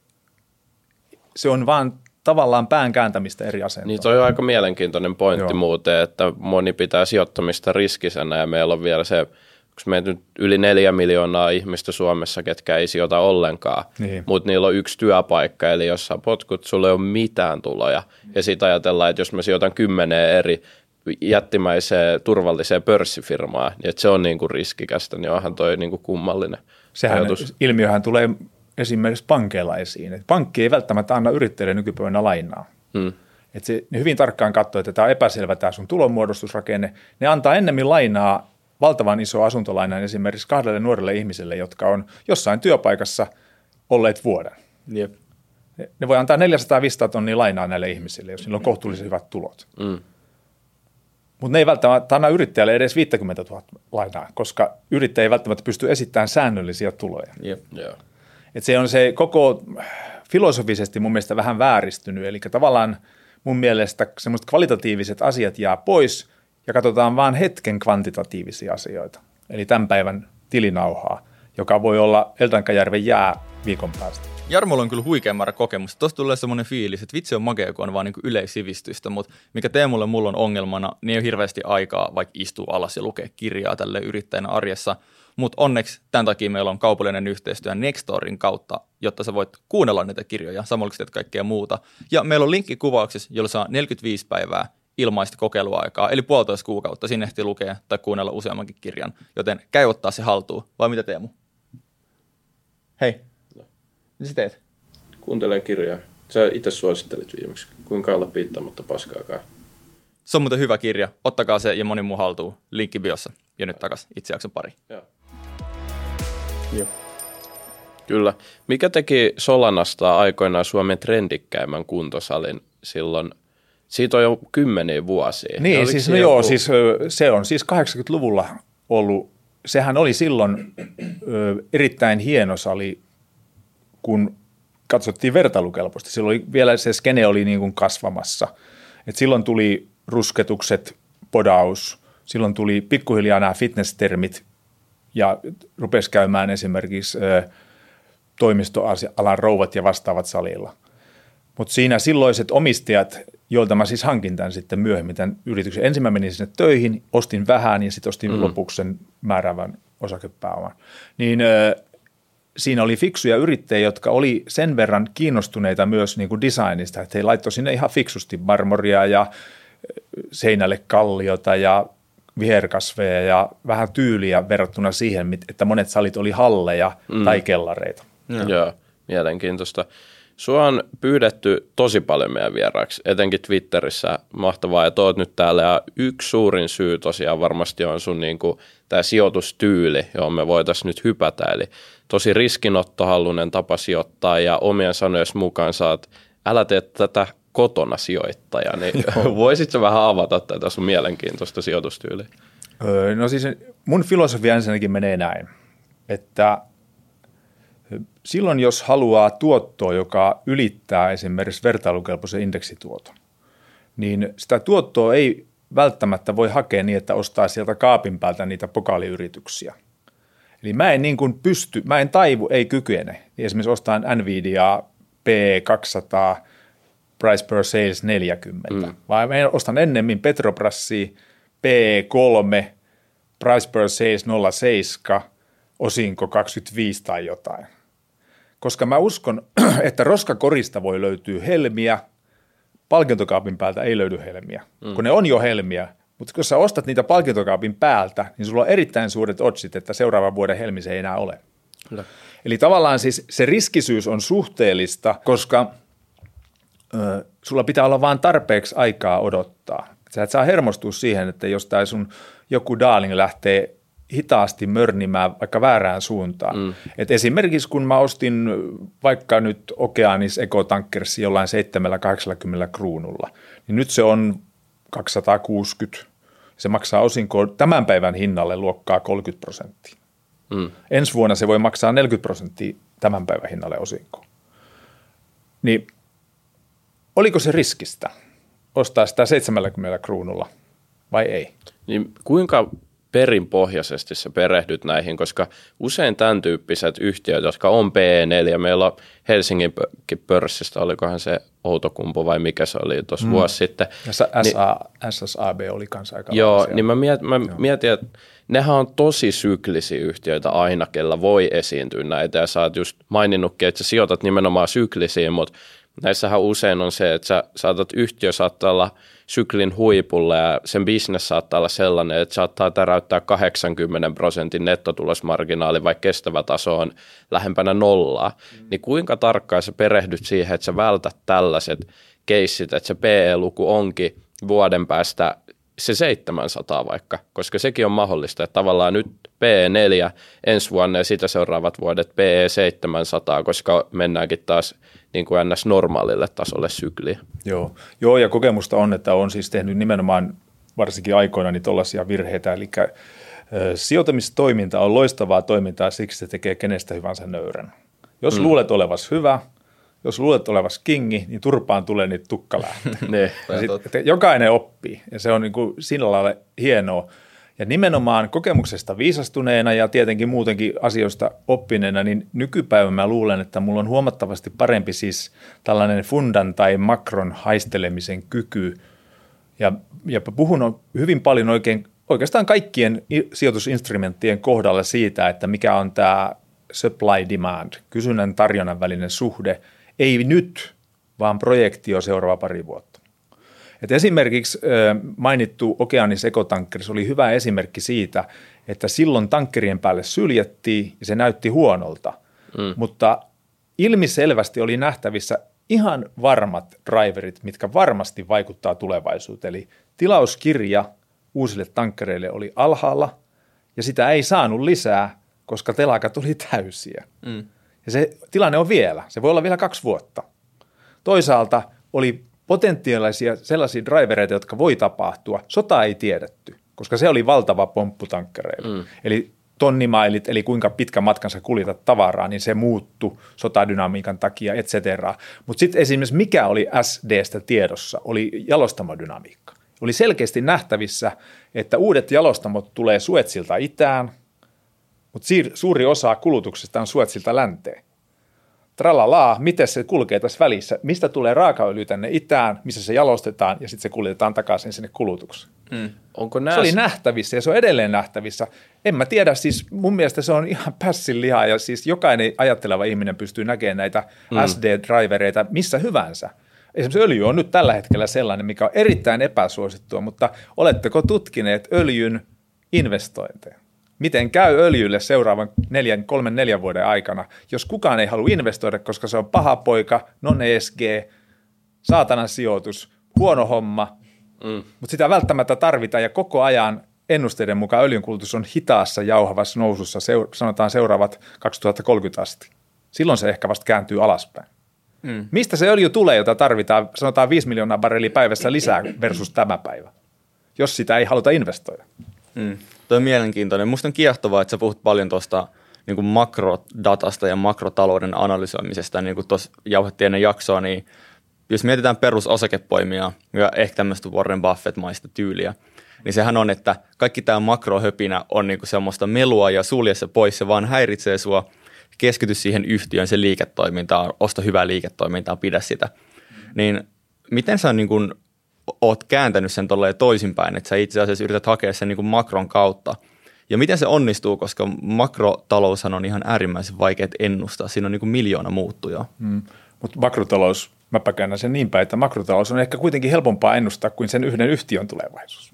se on vaan tavallaan pään kääntämistä eri asentoon. Niin toi on aika mielenkiintoinen pointti Joo. muuten, että moni pitää sijoittamista riskisenä ja meillä on vielä se, onko meitä nyt yli neljä miljoonaa ihmistä Suomessa, ketkä ei sijoita ollenkaan, Niin. mutta niillä on yksi työpaikka, eli jos sä potkut, sulla ei ole mitään tuloja. Ja sitten ajatellaan, että jos mä sijoitan kymmeneen eri jättimäiseen turvalliseen pörssifirmaan, niin että se on niinku riskikästä, niin onhan toi niinku kummallinen Sehän ajatus. ilmiöhän tulee esimerkiksi pankeilla esiin. Et pankki ei välttämättä anna yrittäjille nykypäivänä lainaa. Hmm. Et se, ne hyvin tarkkaan katsoo, että tämä on epäselvä tämä sun tulonmuodostusrakenne. Ne antaa ennemmin lainaa, valtavan iso asuntolainan esimerkiksi kahdelle nuorelle ihmiselle, jotka on jossain työpaikassa olleet vuoden. Jep. Ne- Ne voi antaa 400-500 tonnia lainaa näille ihmisille, jos niillä on kohtuullisen hyvät tulot. Mm. Mutta ne ei välttämättä anna yrittäjälle edes 50 000 lainaa, koska yrittäjä ei välttämättä pysty esittämään säännöllisiä tuloja. Jep. Joo. Et se on se koko filosofisesti mun mielestä vähän vääristynyt, eli tavallaan mun mielestä semmoiset kvalitatiiviset asiat jää pois ja katsotaan vaan hetken kvantitatiivisia asioita. Eli tämän päivän tilinauhaa, joka voi olla Eltankajärven jää viikon päästä. Jarmolla on kyllä huikea määrä kokemusta. Tuosta tulee semmoinen fiilis, että vitsi on makea, kun on vaan niin yleissivistystä, mutta mikä Teemulle mulla on ongelmana, niin ei ole hirveästi aikaa vaikka istua alas ja lukea kirjaa tälle yrittäjänä arjessa. Mutta onneksi tämän takia meillä on kaupallinen yhteistyö Nextorin kautta, jotta sä voit kuunnella niitä kirjoja, samalla kaikkea muuta. Ja meillä on linkki kuvauksessa, jolla saa 45 päivää ilmaista kokeiluaikaa, eli puolitoista kuukautta. Sinne ehtii lukea tai kuunnella useammankin kirjan, joten käy ottaa se haltuun. Vai mitä Teemu? Hei, mitä sä teet? Kuuntelen kirjaa. Sä itse suosittelit viimeksi. Kuinka olla piittaamatta paskaakaan. Se on muuten hyvä kirja. Ottakaa se ja moni muu haltuun. Linkki biossa. Ja nyt takas itse jakson pari. Joo. Kyllä. Mikä teki Solanasta aikoinaan Suomen trendikkäimmän kuntosalin silloin? Siitä on jo kymmeniä vuosia. Niin, Oliko siis, no siinä joo, joku- siis se on siis 80-luvulla ollut, sehän oli silloin ö, erittäin hieno sali, kun katsottiin vertailukelpoisesti. Silloin vielä se skene oli niin kuin kasvamassa. Et silloin tuli rusketukset, podaus, silloin tuli pikkuhiljaa nämä fitness-termit ja rupesi käymään esimerkiksi ö, toimistoalan rouvat ja vastaavat salilla. Mutta siinä silloiset omistajat, joilta mä siis hankin tämän sitten myöhemmin tämän yrityksen. Ensin mä menin sinne töihin, ostin vähän ja sitten ostin mm. lopuksi sen määräävän osakepääoman. Niin ö, siinä oli fiksuja yrittäjiä, jotka oli sen verran kiinnostuneita myös niin kuin designista, että he laittoi sinne ihan fiksusti marmoria ja seinälle kalliota ja viherkasveja ja vähän tyyliä verrattuna siihen, että monet salit oli halleja mm. tai kellareita. Joo. Joo, mielenkiintoista. Sua on pyydetty tosi paljon meidän vieraaksi, etenkin Twitterissä. Mahtavaa, että oot nyt täällä. Ja yksi suurin syy tosiaan varmasti on sun niin tämä sijoitustyyli, johon me voitaisiin nyt hypätä. Eli tosi riskinottohallunen tapa sijoittaa ja omien sanojen mukaan saat, älä tee tätä kotona sijoittaja, niin [laughs] [laughs] voisitko vähän avata tätä sun mielenkiintoista sijoitustyyliä? Öö, no siis mun filosofia ensinnäkin menee näin, että silloin jos haluaa tuottoa, joka ylittää esimerkiksi vertailukelpoisen indeksituoton, niin sitä tuottoa ei välttämättä voi hakea niin, että ostaa sieltä kaapin päältä niitä pokaaliyrityksiä. Eli mä en niin kuin pysty, mä en taivu, ei kykene. Niin esimerkiksi ostaan Nvidia P200, price per sales 40, mm. vaan mä ostan ennemmin Petrobrassia P3, price per sales 07, osinko 25 tai jotain. Koska mä uskon, [clears throat] että roskakorista voi löytyä helmiä, palkintokaapin päältä ei löydy helmiä, mm. kun ne on jo helmiä. Mutta jos sä ostat niitä palkintokaapin päältä, niin sulla on erittäin suuret otsit, että seuraavan vuoden helmi se ei enää ole. Kyllä. Eli tavallaan siis se riskisyys on suhteellista, koska ö, sulla pitää olla vain tarpeeksi aikaa odottaa. Sä et saa hermostua siihen, että jos tämä sun joku darling lähtee hitaasti mörnimään vaikka väärään suuntaan. Mm. Et esimerkiksi kun mä ostin vaikka nyt Okeanis Ecotankers jollain 780 kruunulla, niin nyt se on 260. Se maksaa osinko tämän päivän hinnalle luokkaa 30 prosenttia. Mm. Ensi vuonna se voi maksaa 40 prosenttia tämän päivän hinnalle osinko. Niin oliko se riskistä ostaa sitä 70 kruunulla vai ei? Niin kuinka perinpohjaisesti sä perehdyt näihin, koska usein tämän tyyppiset yhtiöt, jotka on PE4, meillä on Helsingin pörssistä, olikohan se Outokumpu vai mikä se oli tuossa mm. vuosi sitten. Ja SA, niin, SSAB oli kanssa aika Joo, niin mä, miet, mä mietin, että nehän on tosi syklisiä yhtiöitä aina, kella voi esiintyä näitä, ja sä oot just maininnutkin, että sä sijoitat nimenomaan syklisiin, mutta näissähän usein on se, että sä saatat yhtiö saattaa olla syklin huipulla ja sen bisnes saattaa olla sellainen, että saattaa täräyttää 80 prosentin nettotulosmarginaali, vaikka kestävä taso on lähempänä nollaa. Mm. Niin kuinka tarkkaan sä perehdyt siihen, että sä vältät tällaiset keissit, että se PE-luku onkin vuoden päästä se 700 vaikka, koska sekin on mahdollista, että tavallaan nyt PE4 ensi vuonna ja sitä seuraavat vuodet PE 700, koska mennäänkin taas niin kuin ns. normaalille tasolle sykliä. Joo. Joo, ja kokemusta on, että on siis tehnyt nimenomaan varsinkin aikoina niin tuollaisia virheitä, eli sijoitamistoiminta on loistavaa toimintaa siksi, se tekee kenestä hyvänsä nöyrän. Jos mm. luulet olevas hyvä, jos luulet olevas kingi, niin turpaan tulee niitä tukkalähteä. [laughs] ne, jokainen oppii, ja se on niin kuin sillä lailla hienoa. Ja nimenomaan kokemuksesta viisastuneena ja tietenkin muutenkin asioista oppineena, niin nykypäivän mä luulen, että mulla on huomattavasti parempi siis tällainen fundan tai makron haistelemisen kyky. Ja, ja puhun hyvin paljon oikein, oikeastaan kaikkien sijoitusinstrumenttien kohdalla siitä, että mikä on tämä supply demand, kysynnän tarjonnan välinen suhde, ei nyt, vaan projektio seuraava pari vuotta. Et esimerkiksi mainittu Okeanis ekotankkeri oli hyvä esimerkki siitä, että silloin tankkerien päälle syljettiin ja se näytti huonolta, mm. mutta ilmiselvästi oli nähtävissä ihan varmat driverit, mitkä varmasti vaikuttaa tulevaisuuteen. Eli tilauskirja uusille tankkereille oli alhaalla ja sitä ei saanut lisää, koska telakat oli täysiä. Mm. Ja se tilanne on vielä, se voi olla vielä kaksi vuotta. Toisaalta oli potentiaalisia sellaisia drivereita, jotka voi tapahtua. Sota ei tiedetty, koska se oli valtava pomppu. Mm. Eli tonnimailit, eli kuinka pitkä matkansa kuljetat tavaraa, niin se muuttu sotadynamiikan takia, et cetera. Mutta sitten esimerkiksi mikä oli SDstä tiedossa, oli jalostamodynamiikka. Oli selkeästi nähtävissä, että uudet jalostamot tulee Suetsilta itään, mutta suuri osa kulutuksesta on Suetsilta länteen tralalaa, miten se kulkee tässä välissä, mistä tulee raakaöljy tänne itään, missä se jalostetaan ja sitten se kuljetetaan takaisin sinne kulutukseen. Mm. Onko Se oli nähtävissä ja se on edelleen nähtävissä. En mä tiedä, siis mun mielestä se on ihan pässin lihaa ja siis jokainen ajatteleva ihminen pystyy näkemään näitä mm. SD-drivereita missä hyvänsä. Esimerkiksi öljy on nyt tällä hetkellä sellainen, mikä on erittäin epäsuosittua, mutta oletteko tutkineet öljyn investointeja? Miten käy öljylle seuraavan neljän, kolmen, neljän vuoden aikana, jos kukaan ei halua investoida, koska se on paha poika, non-ESG, saatanan sijoitus, huono homma, mm. mutta sitä välttämättä tarvitaan ja koko ajan ennusteiden mukaan öljynkulutus on hitaassa jauhavassa nousussa, seur- sanotaan seuraavat 2030 asti. Silloin se ehkä vasta kääntyy alaspäin. Mm. Mistä se öljy tulee, jota tarvitaan, sanotaan 5 miljoonaa barrelia päivässä lisää versus tämä päivä, jos sitä ei haluta investoida? Mm. Tuo on mielenkiintoinen. Musta on kiehtovaa, että sä puhut paljon tuosta niin kuin makrodatasta ja makrotalouden analysoimisesta, niin kuin tuossa jauhettiin ennen jaksoa, niin jos mietitään perusosakepoimia ja ehkä tämmöistä Warren Buffett-maista tyyliä, niin sehän on, että kaikki tämä makrohöpinä on niin kuin semmoista melua ja sulje se pois, se vaan häiritsee sua, keskity siihen yhtiön, se liiketoimintaan, osta hyvää liiketoimintaa, pidä sitä. Niin miten sä niin kuin oot kääntänyt sen tolleen toisinpäin, että sä itse asiassa yrität hakea sen niin kuin makron kautta. Ja miten se onnistuu, koska makrotaloushan on ihan äärimmäisen vaikea ennustaa. Siinä on niin kuin miljoona muuttuja. Mm. Mutta makrotalous, mä käännän sen niin päin, että makrotalous on ehkä kuitenkin helpompaa ennustaa kuin sen yhden yhtiön tulevaisuus.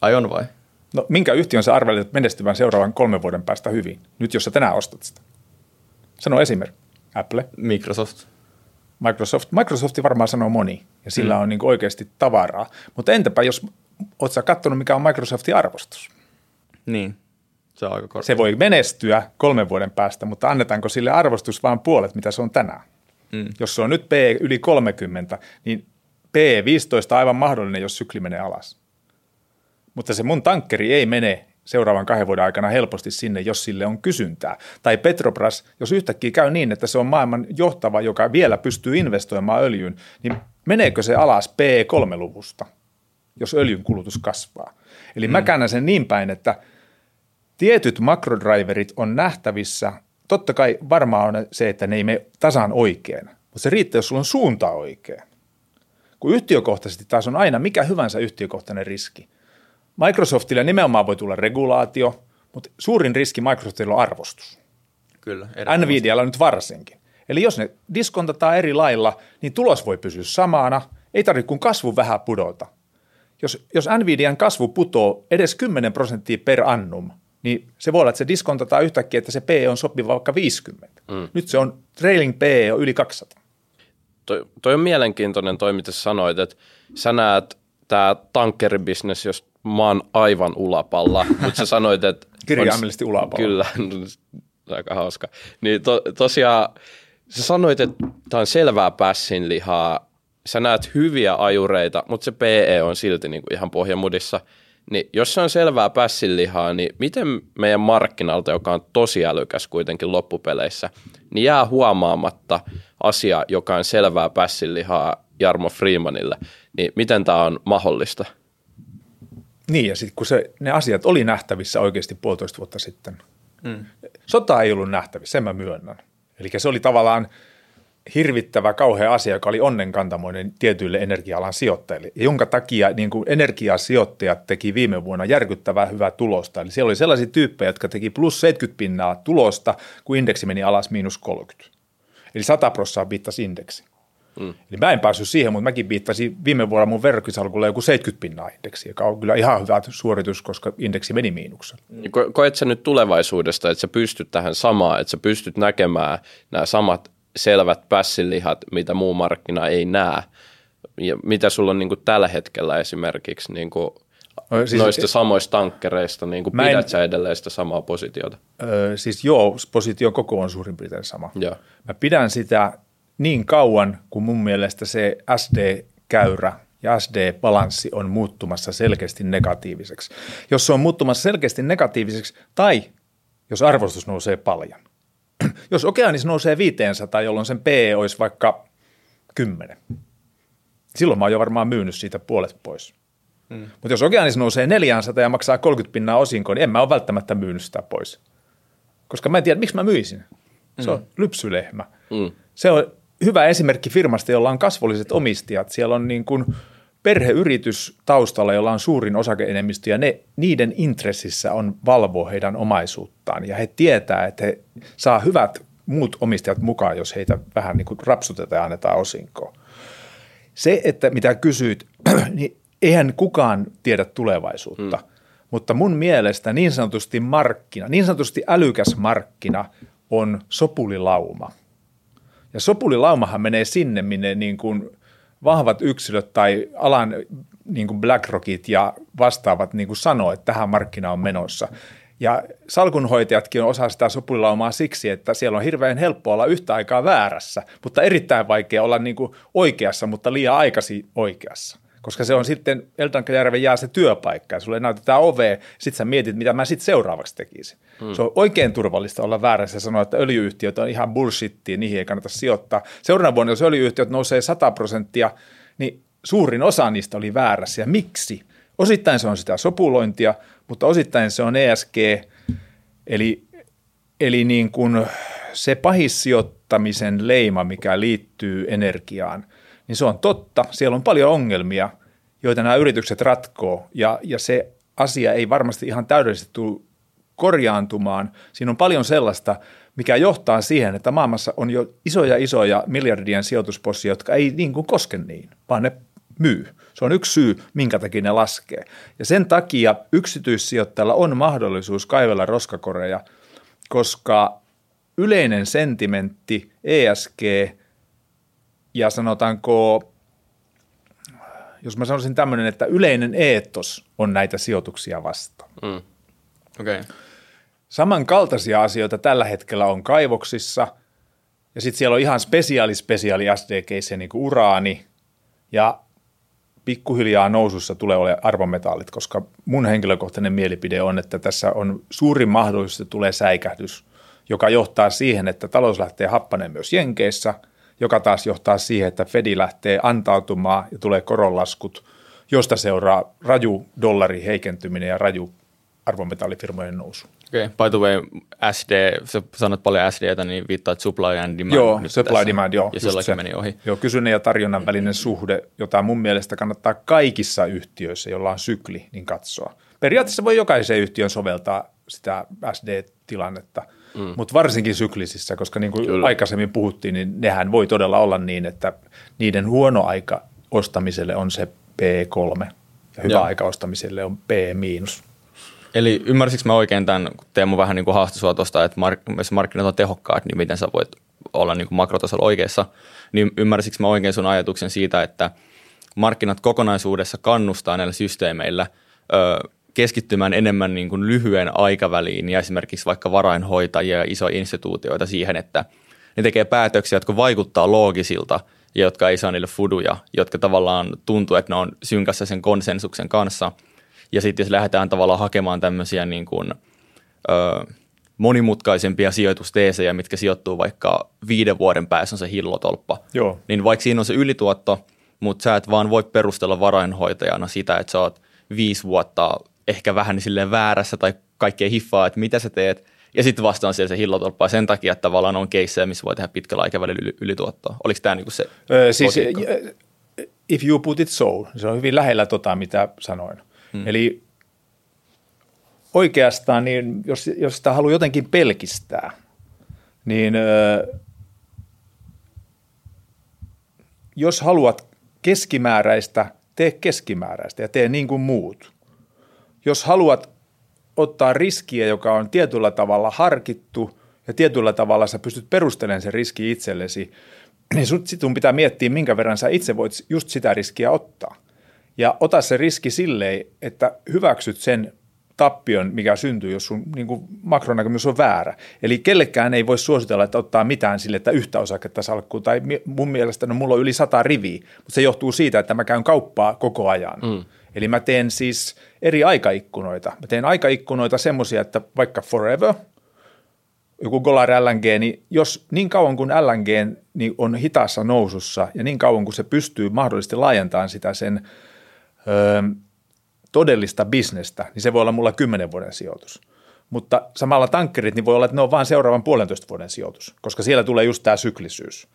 Ai on vai? No minkä yhtiön sä arvelet menestyvän seuraavan kolmen vuoden päästä hyvin, nyt jos sä tänään ostat sitä? Sano esimerkki. Apple. Microsoft. Microsoft. Microsofti varmaan sanoo moni, ja sillä mm. on niin oikeasti tavaraa. Mutta entäpä jos, oot sä katsonut, mikä on Microsoftin arvostus? Niin, se on aika korkea. Se voi menestyä kolmen vuoden päästä, mutta annetaanko sille arvostus vain puolet, mitä se on tänään? Mm. Jos se on nyt P yli 30, niin P15 on aivan mahdollinen, jos sykli menee alas. Mutta se mun tankkeri ei mene seuraavan kahden vuoden aikana helposti sinne, jos sille on kysyntää. Tai Petrobras, jos yhtäkkiä käy niin, että se on maailman johtava, joka vielä pystyy investoimaan öljyyn, niin meneekö se alas P3-luvusta, jos öljyn kulutus kasvaa? Eli mm. mä käännän sen niin päin, että tietyt makrodriverit on nähtävissä. Totta kai varmaan on se, että ne ei mene tasan oikein, mutta se riittää, jos sulla on suunta oikein. Kun yhtiökohtaisesti taas on aina mikä hyvänsä yhtiökohtainen riski. Microsoftille nimenomaan voi tulla regulaatio, mutta suurin riski Microsoftilla on arvostus. Kyllä. Nvidialla nyt varsinkin. Eli jos ne diskontataan eri lailla, niin tulos voi pysyä samana. Ei tarvitse kuin kasvu vähän pudota. Jos, jos Nvidian kasvu putoo edes 10 prosenttia per annum, niin se voi olla, että se diskontataan yhtäkkiä, että se P on sopiva vaikka 50. Mm. Nyt se on, trailing P on yli 200. Toi, toi on mielenkiintoinen toi, mitä sanoit, että sä näet tämä tankkeribisnes, jos mä oon aivan ulapalla, [laughs] mutta sä sanoit, että... Kirjaimellisesti ulapalla. Kyllä, [laughs] aika hauska. Niin to, tosiaan sä sanoit, että tämä on selvää pässin lihaa, sä näet hyviä ajureita, mutta se PE on silti niin kuin ihan pohjamudissa. Niin jos se on selvää pässinlihaa, niin miten meidän markkinalta, joka on tosi älykäs kuitenkin loppupeleissä, niin jää huomaamatta asia, joka on selvää pässinlihaa Jarmo Freemanille, niin miten tämä on mahdollista? Niin, ja sitten kun se, ne asiat oli nähtävissä oikeasti puolitoista vuotta sitten. Mm. Sota ei ollut nähtävissä, sen mä myönnän. Eli se oli tavallaan hirvittävä, kauhea asia, joka oli onnenkantamoinen tietyille energia-alan sijoittajille, jonka takia niin kuin energiasijoittajat teki viime vuonna järkyttävää hyvää tulosta. Eli siellä oli sellaisia tyyppejä, jotka teki plus 70 pinnaa tulosta, kun indeksi meni alas miinus 30. Eli 100 prosenttia viittasi indeksi. Mm. Eli mä en päässyt siihen, mutta mäkin viittasin viime vuonna mun verkkisalkulla joku 70 pinnaa indeksi, joka on kyllä ihan hyvä suoritus, koska indeksi meni miinuksella. Ko- koet sä nyt tulevaisuudesta, että sä pystyt tähän samaan, että sä pystyt näkemään nämä samat selvät pässilihat, mitä muu markkina ei näe. Ja mitä sulla on niin kuin tällä hetkellä esimerkiksi niin kuin no, siis, noista samoista tankkereista, niin kuin pidät en, sä edelleen sitä samaa positiota? Öö, siis joo, positio koko on suurin piirtein sama. Joo. Mä pidän sitä niin kauan, kun mun mielestä se SD-käyrä ja SD-balanssi on muuttumassa selkeästi negatiiviseksi. Jos se on muuttumassa selkeästi negatiiviseksi tai jos arvostus nousee paljon, [clears throat] jos Okeanis nousee 500, jolloin sen PE olisi vaikka 10, silloin mä oon jo varmaan myynyt siitä puolet pois. Hmm. Mutta jos Okeanis nousee 400 ja maksaa 30 pinnaa osinkoon, niin en mä ole välttämättä myynyt sitä pois. Koska mä en tiedä, miksi mä myisin. Se on hmm. lypsylehmä. Hmm. Se on hyvä esimerkki firmasta, jolla on kasvolliset omistajat. Siellä on niin kuin perheyritys taustalla, jolla on suurin osakeenemmistö ja ne, niiden intressissä on valvoa heidän omaisuuttaan ja he tietää, että he saa hyvät muut omistajat mukaan, jos heitä vähän niin kuin rapsutetaan ja annetaan osinkoa. Se, että mitä kysyit, [clears throat] niin eihän kukaan tiedä tulevaisuutta, hmm. mutta mun mielestä niin sanotusti markkina, niin sanotusti älykäs markkina on sopulilauma. Ja sopulilaumahan menee sinne, minne niin kuin vahvat yksilöt tai alan niin kuin BlackRockit ja vastaavat niin kuin sanoo, että tähän markkina on menossa. Ja salkunhoitajatkin on osa sitä sopulilaumaa siksi, että siellä on hirveän helppo olla yhtä aikaa väärässä, mutta erittäin vaikea olla niin kuin oikeassa, mutta liian aikaisin oikeassa koska se on sitten Eltankajärven jää se työpaikka ja sulle näytetään ove, sitten sä mietit, mitä mä sitten seuraavaksi tekisin. Hmm. Se on oikein turvallista olla väärässä ja sanoa, että öljyyhtiöt on ihan bullshittia, niihin ei kannata sijoittaa. Seuraavana vuonna, jos öljyyhtiöt nousee 100 prosenttia, niin suurin osa niistä oli väärässä. Ja miksi? Osittain se on sitä sopulointia, mutta osittain se on ESG, eli, eli niin kuin se pahissijoittamisen leima, mikä liittyy energiaan – niin se on totta. Siellä on paljon ongelmia, joita nämä yritykset ratkoo, ja, ja se asia ei varmasti ihan täydellisesti tule korjaantumaan. Siinä on paljon sellaista, mikä johtaa siihen, että maailmassa on jo isoja isoja miljardien sijoituspossia, jotka ei niin kuin koske niin, vaan ne myy. Se on yksi syy, minkä takia ne laskee. Ja sen takia yksityissijoittajalla on mahdollisuus kaivella roskakoreja, koska yleinen sentimentti, ESG ja sanotaanko, jos mä sanoisin tämmöinen, että yleinen eetos on näitä sijoituksia vastaan. Mm. Okay. Samankaltaisia asioita tällä hetkellä on kaivoksissa, ja sitten siellä on ihan spesiaali spesiaali SDKissä niin kuin uraani, ja pikkuhiljaa nousussa tulee olemaan arvometallit, koska mun henkilökohtainen mielipide on, että tässä on suurin mahdollisuus, että tulee säikähdys, joka johtaa siihen, että talous lähtee happaneen myös Jenkeissä – joka taas johtaa siihen, että Fedi lähtee antautumaan ja tulee koronlaskut, josta seuraa raju dollari heikentyminen ja raju arvometallifirmojen nousu. Okei, okay. by the way, SD, sä sanot paljon SDtä, niin viittaat supply and demand. Joo, nyt supply tässä. demand, joo. Ja sellakin meni ohi. Joo, kysynnän ja tarjonnan välinen suhde, jota mun mielestä kannattaa kaikissa yhtiöissä, jolla on sykli, niin katsoa. Periaatteessa voi jokaisen yhtiön soveltaa sitä SD-tilannetta, mm. mutta varsinkin syklisissä, koska niin kuin Kyllä. aikaisemmin puhuttiin, niin nehän voi todella olla niin, että niiden huono aika ostamiselle on se P3 ja hyvä Joo. aika ostamiselle on P-. Eli ymmärsikö mä oikein tämän, kun Teemu vähän niin kuin haastoi sua tuosta, että mark- jos markkinat on tehokkaat, niin miten sä voit olla niin kuin makrotasolla oikeassa, niin ymmärsikö mä oikein sun ajatuksen siitä, että markkinat kokonaisuudessa kannustaa näillä systeemeillä ö, keskittymään enemmän niin kuin lyhyen aikaväliin ja esimerkiksi vaikka varainhoitajia ja isoja instituutioita siihen, että ne tekee päätöksiä, jotka vaikuttaa loogisilta ja jotka ei saa niille fuduja, jotka tavallaan tuntuu, että ne on synkässä sen konsensuksen kanssa. Ja sitten jos lähdetään tavallaan hakemaan tämmöisiä niin kuin, ö, monimutkaisempia sijoitusteesejä, mitkä sijoittuu vaikka viiden vuoden päässä on se hillotolppa, Joo. niin vaikka siinä on se ylituotto, mutta sä et vaan voi perustella varainhoitajana sitä, että sä oot viisi vuotta ehkä vähän niin silleen väärässä tai kaikkea hiffaa, että mitä sä teet, ja sitten vastaan siellä se hillotolppa, sen takia että tavallaan on keissejä, missä voi tehdä pitkällä aikavälillä yli, ylituottoa. Oliko tämä niinku se Ö, siis, logiikka? if you put it so, se on hyvin lähellä tota, mitä sanoin. Hmm. Eli oikeastaan, niin jos, jos sitä haluaa jotenkin pelkistää, niin ö, jos haluat keskimääräistä, tee keskimääräistä ja tee niin kuin muut. Jos haluat ottaa riskiä, joka on tietyllä tavalla harkittu ja tietyllä tavalla sä pystyt perustelemaan sen riski itsellesi, niin sun pitää miettiä, minkä verran sä itse voit just sitä riskiä ottaa. Ja ota se riski silleen, että hyväksyt sen tappion, mikä syntyy, jos sun niin kuin makronäkemys on väärä. Eli kellekään ei voi suositella, että ottaa mitään sille, että yhtä osaketta salkkuu. Tai mun mielestä, no mulla on yli sata riviä, mutta se johtuu siitä, että mä käyn kauppaa koko ajan. Mm. Eli mä teen siis eri aikaikkunoita. Mä teen aikaikkunoita semmoisia, että vaikka forever, joku Golar LNG, niin jos niin kauan kuin LNG niin on hitaassa nousussa ja niin kauan kuin se pystyy mahdollisesti laajentamaan sitä sen ö, todellista bisnestä, niin se voi olla mulla kymmenen vuoden sijoitus. Mutta samalla tankkerit, niin voi olla, että ne on vain seuraavan puolentoista vuoden sijoitus, koska siellä tulee just tämä syklisyys.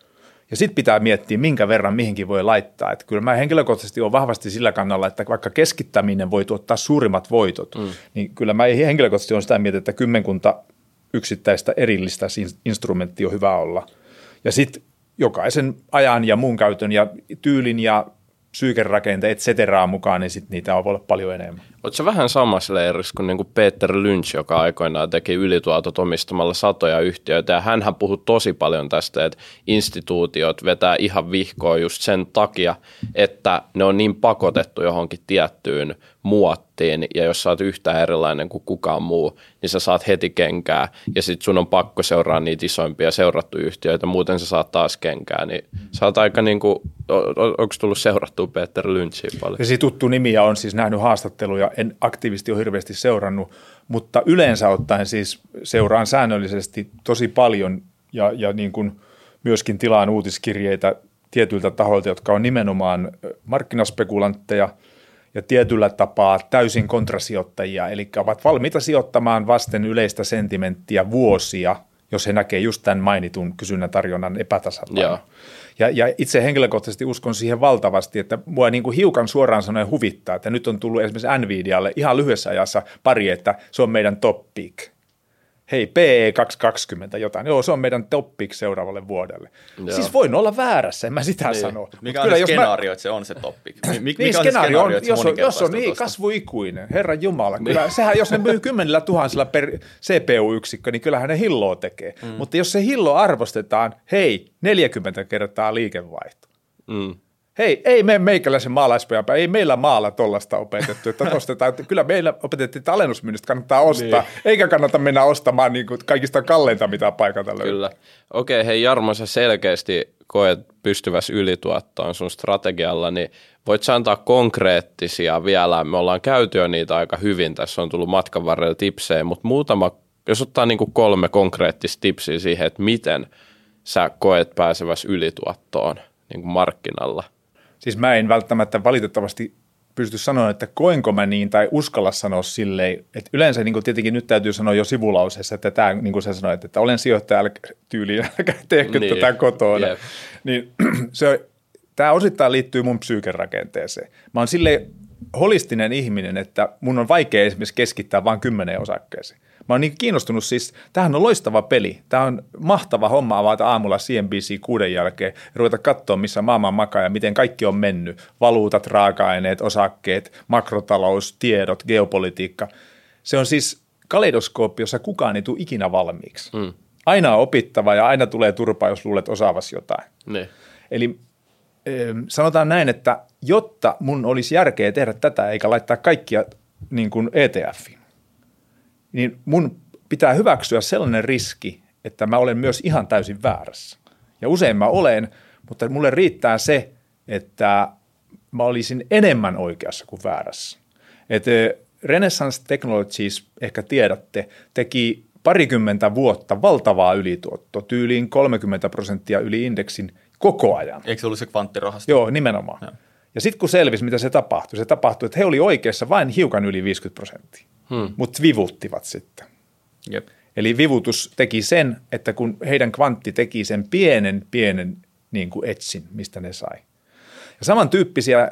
Ja sitten pitää miettiä, minkä verran mihinkin voi laittaa. Että kyllä mä henkilökohtaisesti olen vahvasti sillä kannalla, että vaikka keskittäminen voi tuottaa suurimmat voitot, mm. niin kyllä mä henkilökohtaisesti olen sitä mieltä, että kymmenkunta yksittäistä erillistä instrumenttia on hyvä olla. Ja sitten jokaisen ajan ja muun käytön ja tyylin ja psyykerakenteen, et cetera mukaan, niin sit niitä voi olla paljon enemmän. Oletko vähän samassa leirissä kuin niinku Peter Lynch, joka aikoinaan teki ylituotot omistamalla satoja yhtiöitä, ja hänhän puhui tosi paljon tästä, että instituutiot vetää ihan vihkoa just sen takia, että ne on niin pakotettu johonkin tiettyyn muottiin, ja jos sä oot yhtään erilainen kuin kukaan muu, niin sä saat heti kenkää, ja sit sun on pakko seuraa niitä isoimpia seurattuja yhtiöitä, muuten sä saat taas kenkää, niin sä oot aika niinku, onko tullut seurattua Peter Lynchia paljon? Ja tuttu nimi ja on siis nähnyt haastatteluja, en aktiivisesti ole hirveästi seurannut, mutta yleensä ottaen siis seuraan säännöllisesti tosi paljon ja, ja niin kuin myöskin tilaan uutiskirjeitä tietyiltä tahoilta, jotka on nimenomaan markkinaspekulantteja ja tietyllä tapaa täysin kontrasijoittajia, eli ovat valmiita sijoittamaan vasten yleistä sentimenttiä vuosia, jos he näkee just tämän mainitun kysynnän tarjonnan epätasapainon. Ja, ja itse henkilökohtaisesti uskon siihen valtavasti, että mua niin kuin hiukan suoraan sanoen huvittaa, että nyt on tullut esimerkiksi Nvidialle ihan lyhyessä ajassa pari, että se on meidän top pick. Hei, PE 220 jotain. Joo, se on meidän top pick seuraavalle vuodelle. Joo. Siis voin olla väärässä, en mä sitä niin. sano. Mikä on se skenaario, mä... että se on se toppi? Mikä niin, on skenaario on, jos on, jos on niin, kasvuikuinen, herra Jumala. Kyllä, niin. sehän, jos ne myy kymmenellä tuhansilla per CPU-yksikkö, niin kyllähän ne hilloa tekee. Mm. Mutta jos se hillo arvostetaan, hei, 40 kertaa liikevaihto. Mm. Hei, ei me meikäläisen maalaispojan ei meillä maalla tollasta opetettu, että tostetaan, että kyllä meillä opetettiin, että alennusmyynnistä kannattaa ostaa, niin. eikä kannata mennä ostamaan niin kuin kaikista kalleinta, mitä paikalta löytyy. Kyllä. Okei, hei Jarmo, sä selkeästi koet pystyvässä ylituottoon sun strategialla, niin voit sä antaa konkreettisia vielä, me ollaan käyty jo niitä aika hyvin, tässä on tullut matkan varrella tipsejä, mutta muutama, jos ottaa niin kuin kolme konkreettista tipsiä siihen, että miten sä koet pääsevässä ylituottoon niin kuin markkinalla – Siis mä en välttämättä valitettavasti pysty sanoa, että koinko mä niin tai uskalla sanoa silleen, että yleensä niin kuin tietenkin nyt täytyy sanoa jo sivulauseessa, että tämä, niin kuin sä sanoit, että olen sijoittaja tyyliin, [laughs] älkää tehkö niin. tätä kotona. Yep. Niin [clears throat] se, tämä osittain liittyy mun psyykerakenteeseen. Mä oon silleen holistinen ihminen, että mun on vaikea esimerkiksi keskittää vain kymmeneen osakkeeseen. Mä oon niin kiinnostunut siis, tämähän on loistava peli. Tämä on mahtava homma avata aamulla CNBC kuuden jälkeen ja ruveta katsoa, missä maailman makaa ja miten kaikki on mennyt. Valuutat, raaka-aineet, osakkeet, makrotalous, tiedot, geopolitiikka. Se on siis kaleidoskooppi, jossa kukaan ei tule ikinä valmiiksi. Mm. Aina on opittava ja aina tulee turpa, jos luulet osaavasi jotain. Ne. Eli sanotaan näin, että jotta mun olisi järkeä tehdä tätä eikä laittaa kaikkia niin kuin ETFiin, niin mun pitää hyväksyä sellainen riski, että mä olen myös ihan täysin väärässä. Ja usein mä olen, mutta mulle riittää se, että mä olisin enemmän oikeassa kuin väärässä. Et Renaissance Technologies, ehkä tiedätte, teki parikymmentä vuotta valtavaa ylituottoa, tyyliin 30 prosenttia yli indeksin koko ajan. Eikö se ollut se kvanttirahasto? Joo, nimenomaan. Ja, ja sitten kun selvisi, mitä se tapahtui, se tapahtui, että he oli oikeassa vain hiukan yli 50 prosenttia hmm. mutta vivuttivat sitten. Jep. Eli vivutus teki sen, että kun heidän kvantti teki sen pienen, pienen niin kuin etsin, mistä ne sai. Ja samantyyppisiä äh,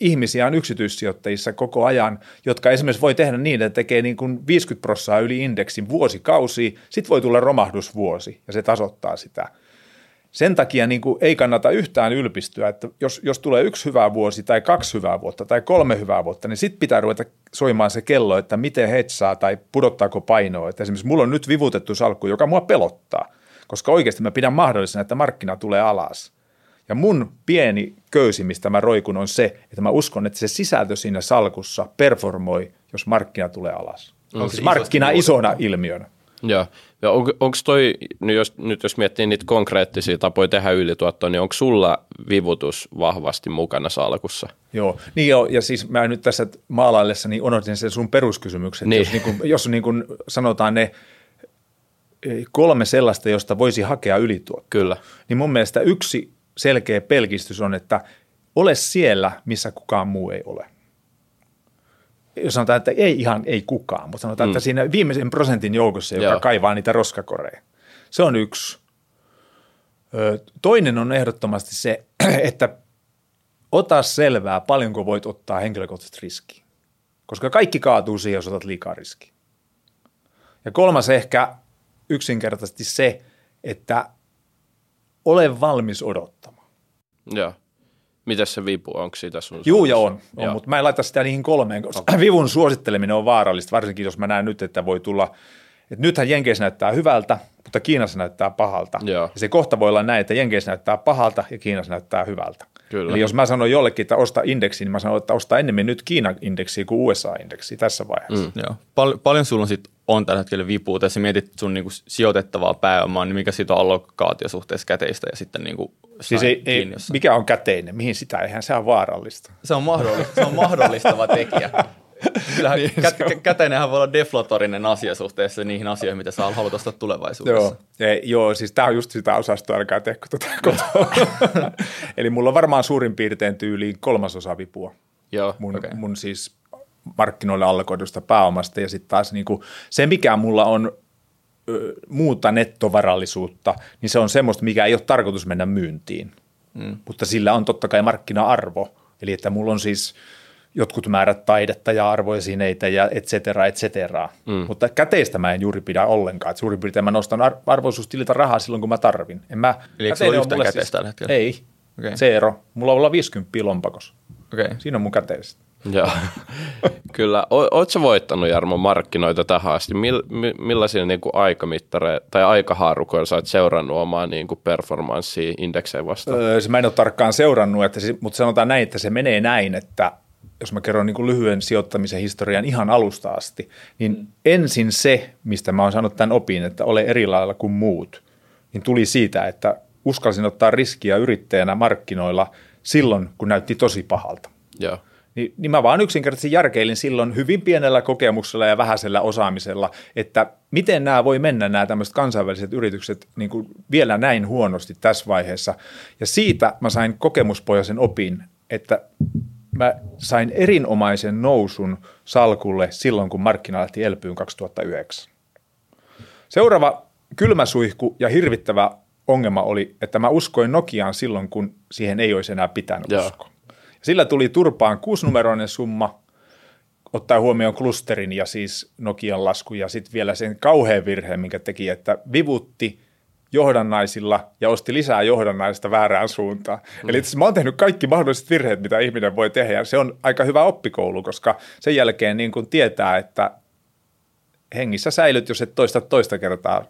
ihmisiä on yksityissijoittajissa koko ajan, jotka esimerkiksi voi tehdä niin, että tekee niin kuin 50 prosenttia yli indeksin vuosikausi, sitten voi tulla romahdusvuosi ja se tasoittaa sitä – sen takia niin kuin ei kannata yhtään ylpistyä, että jos, jos tulee yksi hyvä vuosi tai kaksi hyvää vuotta tai kolme hyvää vuotta, niin sitten pitää ruveta soimaan se kello, että miten hetsaa tai pudottaako painoa. Että esimerkiksi mulla on nyt vivutettu salkku, joka mua pelottaa, koska oikeasti mä pidän mahdollisena, että markkina tulee alas. Ja mun pieni köysi, mistä mä roikun, on se, että mä uskon, että se sisältö siinä salkussa performoi, jos markkina tulee alas. Onko siis markkina isona ilmiönä. Joo. Ja on, onko toi, nyt jos, nyt jos miettii niitä konkreettisia tapoja tehdä ylituottoa, niin onko sulla vivutus vahvasti mukana salkussa? Joo, niin joo, ja siis mä nyt tässä maalaillessa niin unohdin sen sun peruskysymyksen. Niin. Jos, niin kuin, jos niin kuin sanotaan ne eh, kolme sellaista, josta voisi hakea ylituottoa. Kyllä. Niin mun mielestä yksi selkeä pelkistys on, että ole siellä, missä kukaan muu ei ole jos sanotaan, että ei ihan ei kukaan, mutta sanotaan, mm. että siinä viimeisen prosentin joukossa, joka Joo. kaivaa niitä roskakoreja. Se on yksi. Toinen on ehdottomasti se, [clears throat] että ota selvää, paljonko voit ottaa henkilökohtaisesti riskiä. Koska kaikki kaatuu siihen, jos otat liikaa riskiä. Ja kolmas ehkä yksinkertaisesti se, että ole valmis odottamaan. Joo. Mitäs se vipu, onko siitä sun Juu, ja on, on mutta mä en laita sitä niihin kolmeen, koska okay. [laughs] vivun suositteleminen on vaarallista, varsinkin jos mä näen nyt, että voi tulla, että nythän Jenkeissä näyttää hyvältä, mutta Kiinassa näyttää pahalta. Joo. Ja se kohta voi olla näin, että Jenkeissä näyttää pahalta ja Kiinassa näyttää hyvältä. Kyllä. Eli jos mä sanon jollekin, että osta indeksi, niin mä sanon, että osta enemmän nyt Kiinan indeksi kuin USA-indeksi tässä vaiheessa. Mm. Joo. Pal- paljon sulla on sit on tällä hetkellä vipua, tässä mietit sun niinku sijoitettavaa pääomaa, niin mikä siitä on allokaatio suhteessa käteistä ja sitten niinku siis ei, ei, mikä on käteinen, mihin sitä, eihän se on vaarallista. Se on, mahdollista, se on mahdollistava tekijä. [laughs] Kyllähän niin, kä- on... käteinenhän voi olla deflatorinen asia suhteessa niihin asioihin, mitä sä haluat ostaa tulevaisuudessa. Joo, ja, joo siis tämä on just sitä osastoa, älkää tehkö tuota [laughs] Eli mulla on varmaan suurin piirtein tyyliin kolmasosa vipua. Joo, mun, okay. mun siis markkinoille allokoidusta pääomasta ja sitten taas niin kuin se, mikä mulla on ö, muuta nettovarallisuutta, niin se on semmoista, mikä ei ole tarkoitus mennä myyntiin, mm. mutta sillä on totta kai markkina-arvo. Eli että mulla on siis jotkut määrät taidetta ja arvoesineitä ja et cetera, et cetera. Mm. Mutta käteistä mä en juuri pidä ollenkaan. Et suurin piirtein mä nostan ar- arvoisuustililtä rahaa silloin, kun mä tarvin. En mä, Eli eikö se ole yhtään käteistä siis, tällä hetkellä? Ei, okay. zero. Mulla on olla 50 lompakossa. Okay. Siinä on mun käteistä. Joo, [laughs] kyllä. Oletko voittanut Jarmo markkinoita tähän asti? Mill, millaisia niin kuin aikamittareita tai aikahaarukoilla sä oot seurannut omaa niin kuin performanssia indekseen vastaan? Öö, mä en ole tarkkaan seurannut, että se, mutta sanotaan näin, että se menee näin, että jos mä kerron niin kuin lyhyen sijoittamisen historian ihan alusta asti, niin mm. ensin se, mistä mä oon saanut tämän opin, että ole eri lailla kuin muut, niin tuli siitä, että uskalsin ottaa riskiä yrittäjänä markkinoilla silloin, kun näytti tosi pahalta. Joo. Niin, niin mä vaan yksinkertaisesti järkeilin silloin hyvin pienellä kokemuksella ja vähäisellä osaamisella, että miten nämä voi mennä nämä tämmöiset kansainväliset yritykset niin kuin vielä näin huonosti tässä vaiheessa. Ja siitä mä sain kokemuspohjaisen opin, että mä sain erinomaisen nousun salkulle silloin, kun markkina lähti elpyyn 2009. Seuraava kylmäsuihku ja hirvittävä ongelma oli, että mä uskoin Nokiaan silloin, kun siihen ei olisi enää pitänyt Joo. uskoa. Sillä tuli turpaan kuusinumeroinen summa, ottaa huomioon klusterin ja siis Nokian lasku ja sitten vielä sen kauhean virheen, minkä teki, että vivutti johdannaisilla ja osti lisää johdannaista väärään suuntaan. Mm. Eli itse mä oon tehnyt kaikki mahdolliset virheet, mitä ihminen voi tehdä ja se on aika hyvä oppikoulu, koska sen jälkeen niin kun tietää, että hengissä säilyt, jos et toista toista kertaa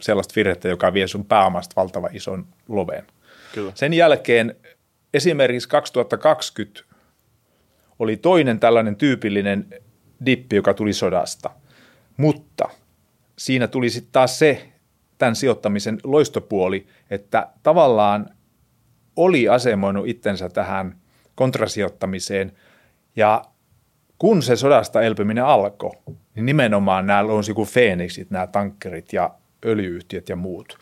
sellaista virhettä, joka vie sun pääomasta valtavan ison loveen. Kyllä. Sen jälkeen esimerkiksi 2020 oli toinen tällainen tyypillinen dippi, joka tuli sodasta. Mutta siinä tuli sitten taas se tämän sijoittamisen loistopuoli, että tavallaan oli asemoinut itsensä tähän kontrasijoittamiseen ja kun se sodasta elpyminen alkoi, niin nimenomaan nämä on kuin Phoenixit, nämä tankkerit ja öljyyhtiöt ja muut.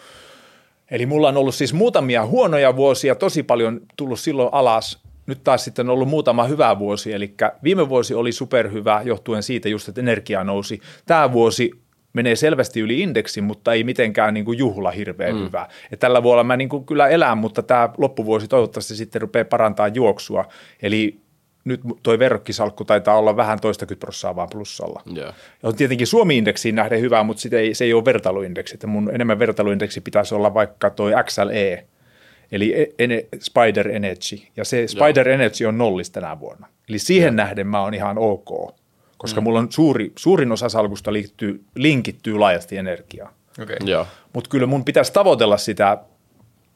Eli mulla on ollut siis muutamia huonoja vuosia, tosi paljon tullut silloin alas. Nyt taas sitten on ollut muutama hyvä vuosi, eli viime vuosi oli superhyvä johtuen siitä just, että energia nousi. Tämä vuosi menee selvästi yli indeksin, mutta ei mitenkään niin kuin juhla hirveän mm. hyvä. Ja tällä vuonna mä niin kuin kyllä elän, mutta tämä loppuvuosi toivottavasti sitten rupeaa parantaa juoksua. Eli nyt toi verrokkisalkku taitaa olla vähän toistakymmentä prosenttia vaan plussalla. Joo. Ja on tietenkin Suomi-indeksiin nähden hyvä, mutta sit ei, se ei ole vertailuindeksi. Että mun enemmän vertailuindeksi pitäisi olla vaikka toi XLE, eli Ene- Spider Energy. Ja se Spider Joo. Energy on nollis tänä vuonna. Eli siihen Joo. nähden mä oon ihan ok, koska mm. mulla on suuri, suurin osa salkusta liittyy, linkittyy laajasti energiaan. Okay. Joo. Mutta kyllä mun pitäisi tavoitella sitä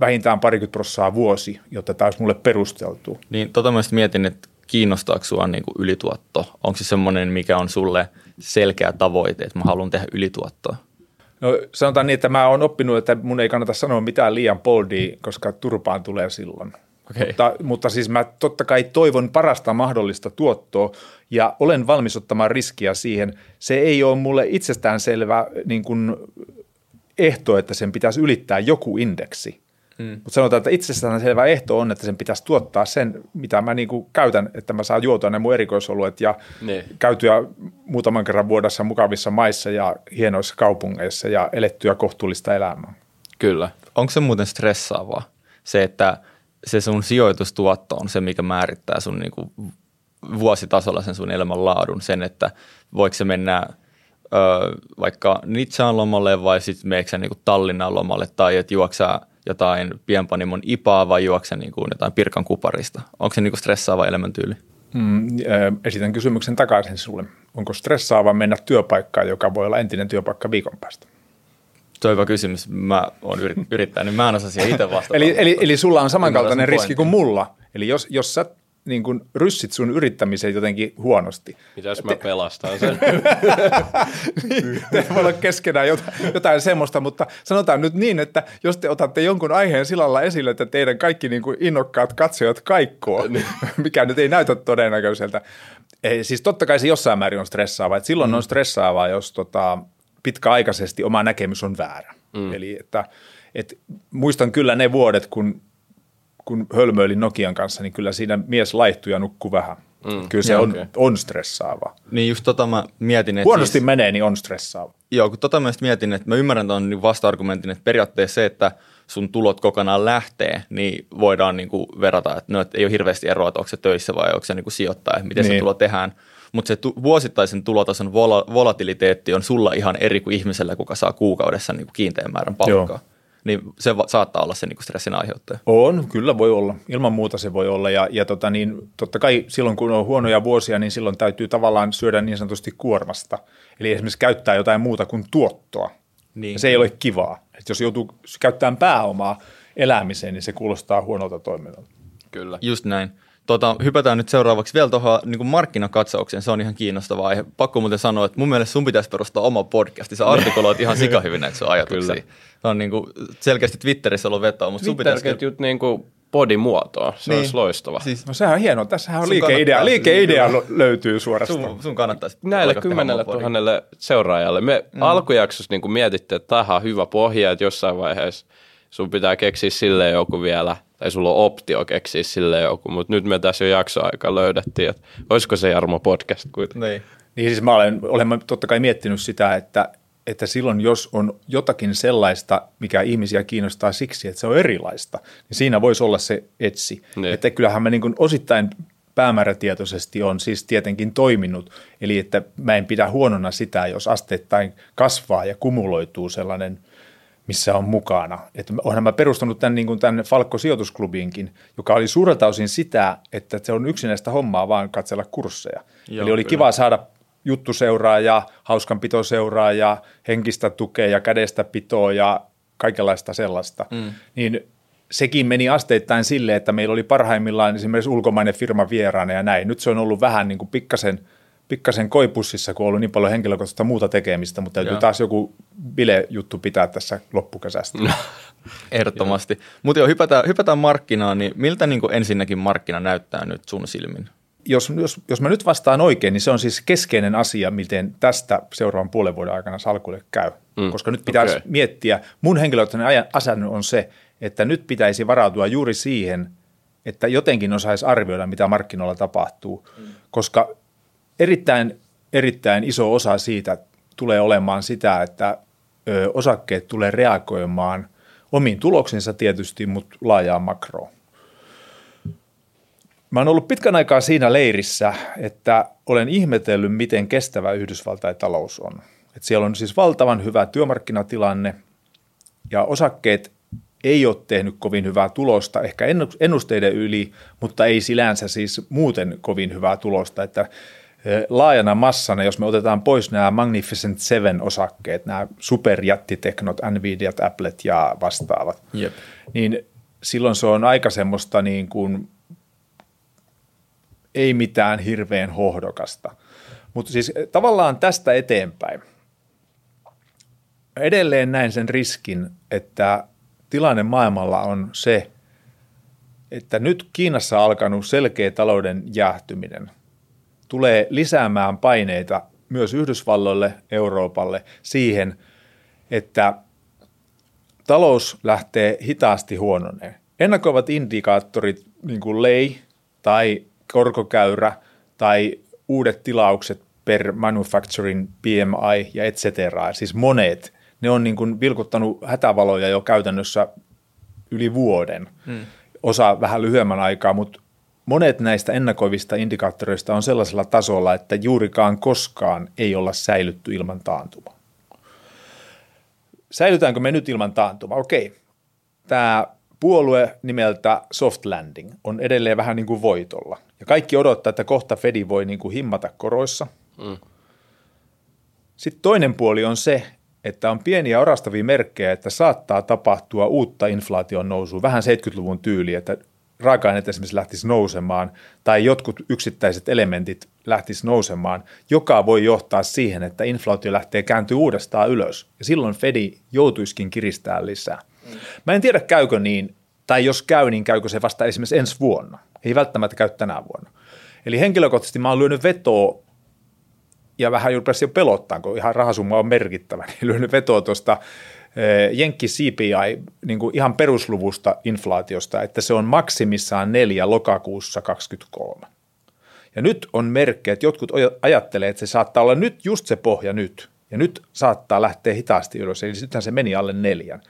vähintään parikymmentä prosenttia vuosi, jotta tämä olisi mulle perusteltu. Niin tota mä mietin, että kiinnostaako sua niin kuin ylituotto? Onko se semmoinen, mikä on sulle selkeä tavoite, että mä haluan tehdä ylituottoa? No sanotaan niin, että mä oon oppinut, että mun ei kannata sanoa mitään liian boldia, koska turpaan tulee silloin. Okei. Mutta, mutta siis mä totta kai toivon parasta mahdollista tuottoa ja olen valmis ottamaan riskiä siihen. Se ei ole mulle itsestäänselvä niin kuin ehto, että sen pitäisi ylittää joku indeksi. Mm. Mutta sanotaan, että itsestään selvä ehto on, että sen pitäisi tuottaa sen, mitä mä niinku käytän, että mä saan juotua ne mun erikoisoluet ja Niin. käytyä muutaman kerran vuodessa mukavissa maissa ja hienoissa kaupungeissa ja elettyä kohtuullista elämää. Kyllä. Onko se muuten stressaavaa? Se, että se sun sijoitustuotto on se, mikä määrittää sun niinku vuositasolla sen sun elämän laadun. Sen, että voiko se mennä ö, vaikka Nitsaan lomalle vai sitten meneekö sä niinku Tallinnan lomalle tai että juoksaa jotain pienpanimon ipaa vai juokse niin kuin jotain pirkan kuparista? Onko se niin kuin stressaava elämäntyyli? Mm, esitän kysymyksen takaisin sulle. Onko stressaava mennä työpaikkaan, joka voi olla entinen työpaikka viikon päästä? Tuo on hyvä kysymys. Mä oon [laughs] yrittänyt, niin mä en osaa siihen itse vastata. eli, eli, eli sulla on samankaltainen riski kuin mulla. Eli jos, jos sä niin kun ryssit sun yrittämiseen jotenkin huonosti. Mitäs mä pelastan sen? niin, [laughs] [laughs] te voi olla keskenään jotain, jotain semmoista, mutta sanotaan nyt niin, että jos te otatte jonkun aiheen sillä esille, että teidän kaikki niin kuin innokkaat katsojat kaikkoo, mikä nyt ei näytä todennäköiseltä. Ei, siis totta kai se jossain määrin on stressaavaa. Että silloin mm. on stressaavaa, jos tota, pitkäaikaisesti oma näkemys on väärä. Mm. Eli että, et, muistan kyllä ne vuodet, kun kun hölmöilin Nokian kanssa, niin kyllä siinä mies laihtui ja nukkui vähän. Mm. Kyllä se ja on, okay. on stressaava. Niin just tota mä mietin, että Huonosti siis, menee, niin on stressaava. Joo, kun tota mä mietin, että mä ymmärrän tuon niin vasta-argumentin, että periaatteessa se, että sun tulot kokonaan lähtee, niin voidaan niin kuin verrata, että, no, että ei ole hirveästi eroa, että onko se töissä vai onko se niin kuin sijoittaja, miten niin. se tulo tehdään. Mutta se tu- vuosittaisen tulotason vol- volatiliteetti on sulla ihan eri kuin ihmisellä, kuka saa kuukaudessa niin kuin kiinteän määrän palkkaa. Joo niin se va- saattaa olla se niin kuin stressin aiheuttaja. On, kyllä voi olla. Ilman muuta se voi olla. Ja, ja tota niin, totta kai silloin, kun on huonoja vuosia, niin silloin täytyy tavallaan syödä niin sanotusti kuormasta. Eli esimerkiksi käyttää jotain muuta kuin tuottoa. Niin. Ja se ei ole kivaa. Et jos joutuu käyttämään pääomaa elämiseen, niin se kuulostaa huonolta toiminnalta. Kyllä. Just näin. Tota, hypätään nyt seuraavaksi vielä tuohon niin markkinakatsaukseen, se on ihan kiinnostava aihe. Pakko muuten sanoa, että mun mielestä sun pitäisi perustaa oma podcasti, sä artikuloit ihan [laughs] sikahyvin näitä sun ajatuksia. Kyllä. Se on niin kuin, selkeästi Twitterissä ollut vetoa, mutta sun pitäisi... Twitter niin kuin bodimuotoa, se niin. olisi loistava. Siis, no sehän on hienoa, tässähän on liikeidea, liikeidea löytyy suorastaan. Sun, sun kannattaisi. Näille kymmenelle tuhannelle seuraajalle. Me mm. alkujaksossa niin mietittiin, että tähän on hyvä pohja, että jossain vaiheessa sun pitää keksiä sille joku vielä, tai sulla on optio keksiä sille joku, mutta nyt me tässä jo jaksoaika löydettiin, että olisiko se Jarmo podcast kuitenkin. Niin. Niin siis mä olen, olen totta kai miettinyt sitä, että, että silloin jos on jotakin sellaista, mikä ihmisiä kiinnostaa siksi, että se on erilaista, niin siinä voisi olla se etsi. Niin. Että kyllähän mä niin kuin osittain päämäärätietoisesti on siis tietenkin toiminut, eli että mä en pidä huonona sitä, jos asteittain kasvaa ja kumuloituu sellainen, missä on mukana. Että onhan mä perustanut tämän, niin kuin tämän Falkko-sijoitusklubiinkin, joka oli suurelta osin sitä, että se on yksinäistä hommaa vaan katsella kursseja. Joo, Eli oli kyllä. kiva saada juttuseuraa ja hauskanpitoseuraa ja henkistä tukea ja kädestä pitoa ja kaikenlaista sellaista. Mm. Niin sekin meni asteittain sille, että meillä oli parhaimmillaan esimerkiksi ulkomainen firma vieraana ja näin. Nyt se on ollut vähän niin kuin pikkasen, pikkasen koipussissa, kun on ollut niin paljon henkilökohtaista muuta tekemistä, mutta täytyy Joo. taas joku bile-juttu pitää tässä loppukesästä. [laughs] Ehdottomasti. Mutta joo, hypätään, hypätään markkinaan, niin miltä niin ensinnäkin markkina näyttää nyt sun silmin? jos, jos, jos mä nyt vastaan oikein, niin se on siis keskeinen asia, miten tästä seuraavan puolen vuoden aikana salkulle käy. Mm, Koska nyt pitäisi okei. miettiä, mun henkilökohtainen ajan- asenne on se, että nyt pitäisi varautua juuri siihen, että jotenkin osaisi arvioida, mitä markkinoilla tapahtuu. Mm. Koska erittäin, erittäin iso osa siitä tulee olemaan sitä, että osakkeet tulee reagoimaan omiin tuloksensa tietysti, mutta laajaan makroon. Mä oon ollut pitkän aikaa siinä leirissä, että olen ihmetellyt, miten kestävä Yhdysvaltain talous on. Et siellä on siis valtavan hyvä työmarkkinatilanne ja osakkeet ei ole tehnyt kovin hyvää tulosta, ehkä ennu- ennusteiden yli, mutta ei silänsä siis muuten kovin hyvää tulosta, että laajana massana, jos me otetaan pois nämä Magnificent Seven osakkeet, nämä superjättiteknot, Nvidiat, Applet ja vastaavat, Jep. niin silloin se on aika semmoista niin kuin ei mitään hirveän hohdokasta. Mutta siis tavallaan tästä eteenpäin edelleen näen sen riskin, että tilanne maailmalla on se, että nyt Kiinassa alkanut selkeä talouden jäähtyminen tulee lisäämään paineita myös Yhdysvalloille, Euroopalle siihen, että talous lähtee hitaasti huononeen. Ennakoivat indikaattorit, niin kuin lei tai korkokäyrä tai uudet tilaukset per manufacturing PMI ja et cetera, siis monet, ne on niin kuin vilkuttanut hätävaloja jo käytännössä yli vuoden. Hmm. Osa vähän lyhyemmän aikaa, mutta monet näistä ennakoivista indikaattoreista on sellaisella tasolla, että juurikaan koskaan ei olla säilytty ilman taantumaa. Säilytäänkö me nyt ilman taantumaa? Okei. Tämä puolue nimeltä Soft Landing on edelleen vähän niin kuin voitolla. Ja kaikki odottaa, että kohta Fedi voi niin kuin himmata koroissa. Mm. Sitten toinen puoli on se, että on pieniä orastavia merkkejä, että saattaa tapahtua uutta inflaation nousua, vähän 70-luvun tyyli, että raaka-aineet esimerkiksi lähtisi nousemaan tai jotkut yksittäiset elementit lähtisi nousemaan, joka voi johtaa siihen, että inflaatio lähtee kääntyä uudestaan ylös. Ja silloin Fedi joutuisikin kiristää lisää. Mä en tiedä, käykö niin, tai jos käy, niin käykö se vasta esimerkiksi ensi vuonna. Ei välttämättä käy tänä vuonna. Eli henkilökohtaisesti mä oon lyönyt vetoa ja vähän rupesi jo pelottaa, kun ihan rahasumma on merkittävä, [laughs] niin lyönyt vetoa tuosta Jenkki CPI niin kuin ihan perusluvusta inflaatiosta, että se on maksimissaan neljä lokakuussa 2023. Ja nyt on merkkejä, että jotkut ajattelee, että se saattaa olla nyt just se pohja nyt, ja nyt saattaa lähteä hitaasti ylös, eli sittenhän se meni alle neljän.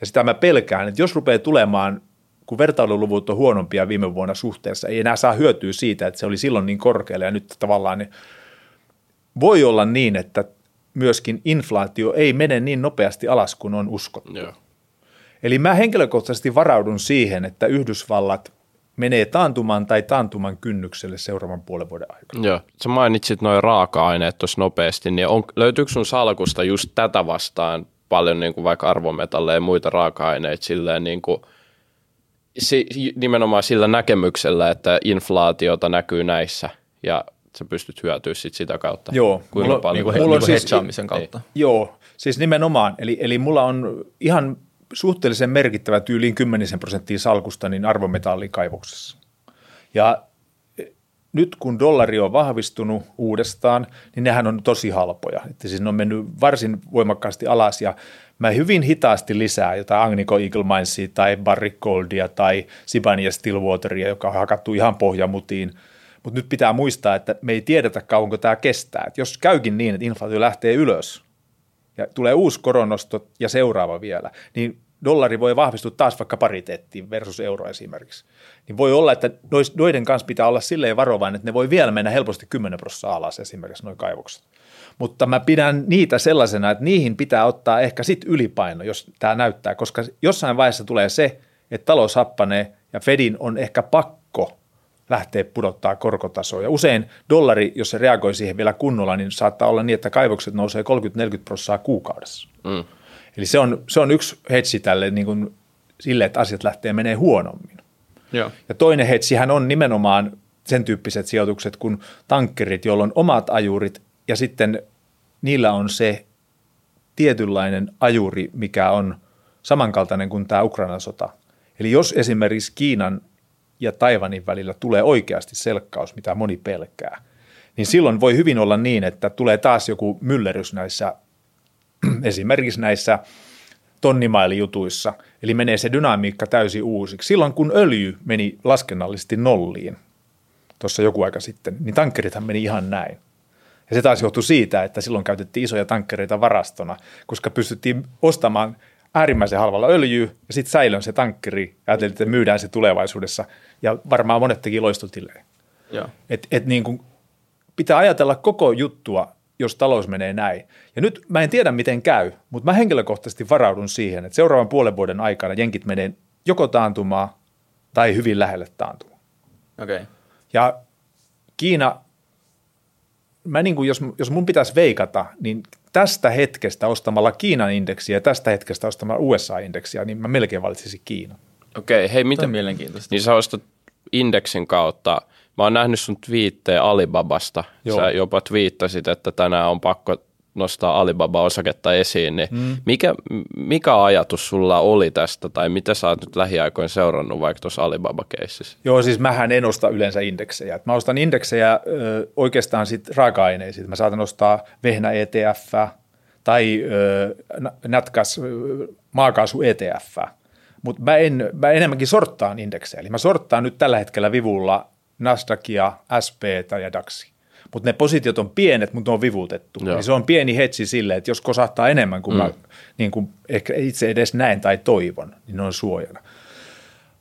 Ja sitä mä pelkään, että jos rupeaa tulemaan, kun vertailuluvut on huonompia viime vuonna suhteessa, ei enää saa hyötyä siitä, että se oli silloin niin korkealla, ja nyt tavallaan niin voi olla niin, että myöskin inflaatio ei mene niin nopeasti alas kuin on uskottu. Joo. Eli mä henkilökohtaisesti varaudun siihen, että Yhdysvallat menee taantumaan tai taantuman kynnykselle seuraavan puolen vuoden aikana. Joo. Sä mainitsit noin raaka-aineet tuossa nopeasti, niin on, löytyykö sun salkusta just tätä vastaan paljon niin kuin vaikka arvometalleja ja muita raaka-aineita silleen niin kuin, si, nimenomaan sillä näkemyksellä, että inflaatiota näkyy näissä ja sä pystyt hyötyä sit sitä kautta. Joo, Kuinka mulla- paljon? Niin Mulla niin on siis- kautta. Joo, siis nimenomaan. Eli, eli mulla on ihan suhteellisen merkittävä tyyliin 10 prosenttia salkusta niin arvometallikaivoksessa. Ja nyt kun dollari on vahvistunut uudestaan, niin nehän on tosi halpoja. Että siis ne on mennyt varsin voimakkaasti alas ja mä hyvin hitaasti lisää jotain Agnico Eagle Minesia tai Barrick Goldia tai Sibania Stillwateria, joka on hakattu ihan pohjamutiin. Mutta nyt pitää muistaa, että me ei tiedetä kauanko tämä kestää. Et jos käykin niin, että inflaatio lähtee ylös ja tulee uusi koronosto ja seuraava vielä, niin dollari voi vahvistua taas vaikka pariteettiin versus euro esimerkiksi. Niin voi olla, että noiden kanssa pitää olla silleen varovainen, että ne voi vielä mennä helposti 10 prosenttia alas esimerkiksi noin kaivokset. Mutta mä pidän niitä sellaisena, että niihin pitää ottaa ehkä sit ylipaino, jos tämä näyttää, koska jossain vaiheessa tulee se, että talous happanee ja Fedin on ehkä pakko lähteä pudottaa korkotasoa. Ja usein dollari, jos se reagoi siihen vielä kunnolla, niin saattaa olla niin, että kaivokset nousee 30-40 prosenttia kuukaudessa. Mm. Eli se on, se on yksi hetsi tälle niin kuin sille, että asiat lähtee menee huonommin. Joo. Ja toinen hetsihän on nimenomaan sen tyyppiset sijoitukset kuin tankkerit, joilla on omat ajurit ja sitten niillä on se tietynlainen ajuri, mikä on samankaltainen kuin tämä Ukrainan sota. Eli jos esimerkiksi Kiinan ja Taivanin välillä tulee oikeasti selkkaus, mitä moni pelkää, niin silloin voi hyvin olla niin, että tulee taas joku myllerys näissä [clears throat] esimerkiksi näissä tonnimailijuttuissa, eli menee se dynamiikka täysin uusiksi. Silloin kun öljy meni laskennallisesti nolliin, tuossa joku aika sitten, niin tankkerithan meni ihan näin. Ja se taas johtui siitä, että silloin käytettiin isoja tankkereita varastona, koska pystyttiin ostamaan äärimmäisen halvalla öljyä ja sitten säilön se tankkeri ja ajateltiin, että myydään se tulevaisuudessa. Ja varmaan monet teki loistotilejä. Et, et niin kuin pitää ajatella koko juttua jos talous menee näin. Ja nyt mä en tiedä, miten käy, mutta mä henkilökohtaisesti varaudun siihen, että seuraavan puolen vuoden aikana jenkit menee joko taantumaan tai hyvin lähelle taantumaan. Okay. Ja Kiina, mä niin kuin jos, jos mun pitäisi veikata, niin tästä hetkestä ostamalla Kiinan indeksiä ja tästä hetkestä ostamalla USA-indeksiä, niin mä melkein valitsisin Kiinan. Okei, okay, hei, mitä? mielenkiintoista. Niin sä ostat indeksin kautta – Mä oon nähnyt sun twiittejä Alibabasta. Joo. Sä jopa twiittasit, että tänään on pakko nostaa Alibaba-osaketta esiin, niin mm. mikä, mikä ajatus sulla oli tästä, tai mitä sä oot nyt lähiaikoin seurannut vaikka tuossa Alibaba-keississä? Joo, siis mähän en osta yleensä indeksejä. Mä ostan indeksejä ö, oikeastaan sit raaka-aineisiin. Mä saatan ostaa vehnä ETF tai ö, natkas maakaasu ETF, mutta mä, en, mä enemmänkin sorttaan indeksejä. Eli mä sorttaan nyt tällä hetkellä vivulla Nasdaqia, SPtä ja DAXi. Mutta ne positiot on pienet, mutta ne on vivutettu. Eli se on pieni hetsi sille, että jos kosahtaa enemmän kuin mm. mä niin kuin ehkä itse edes näen tai toivon, niin ne on suojana.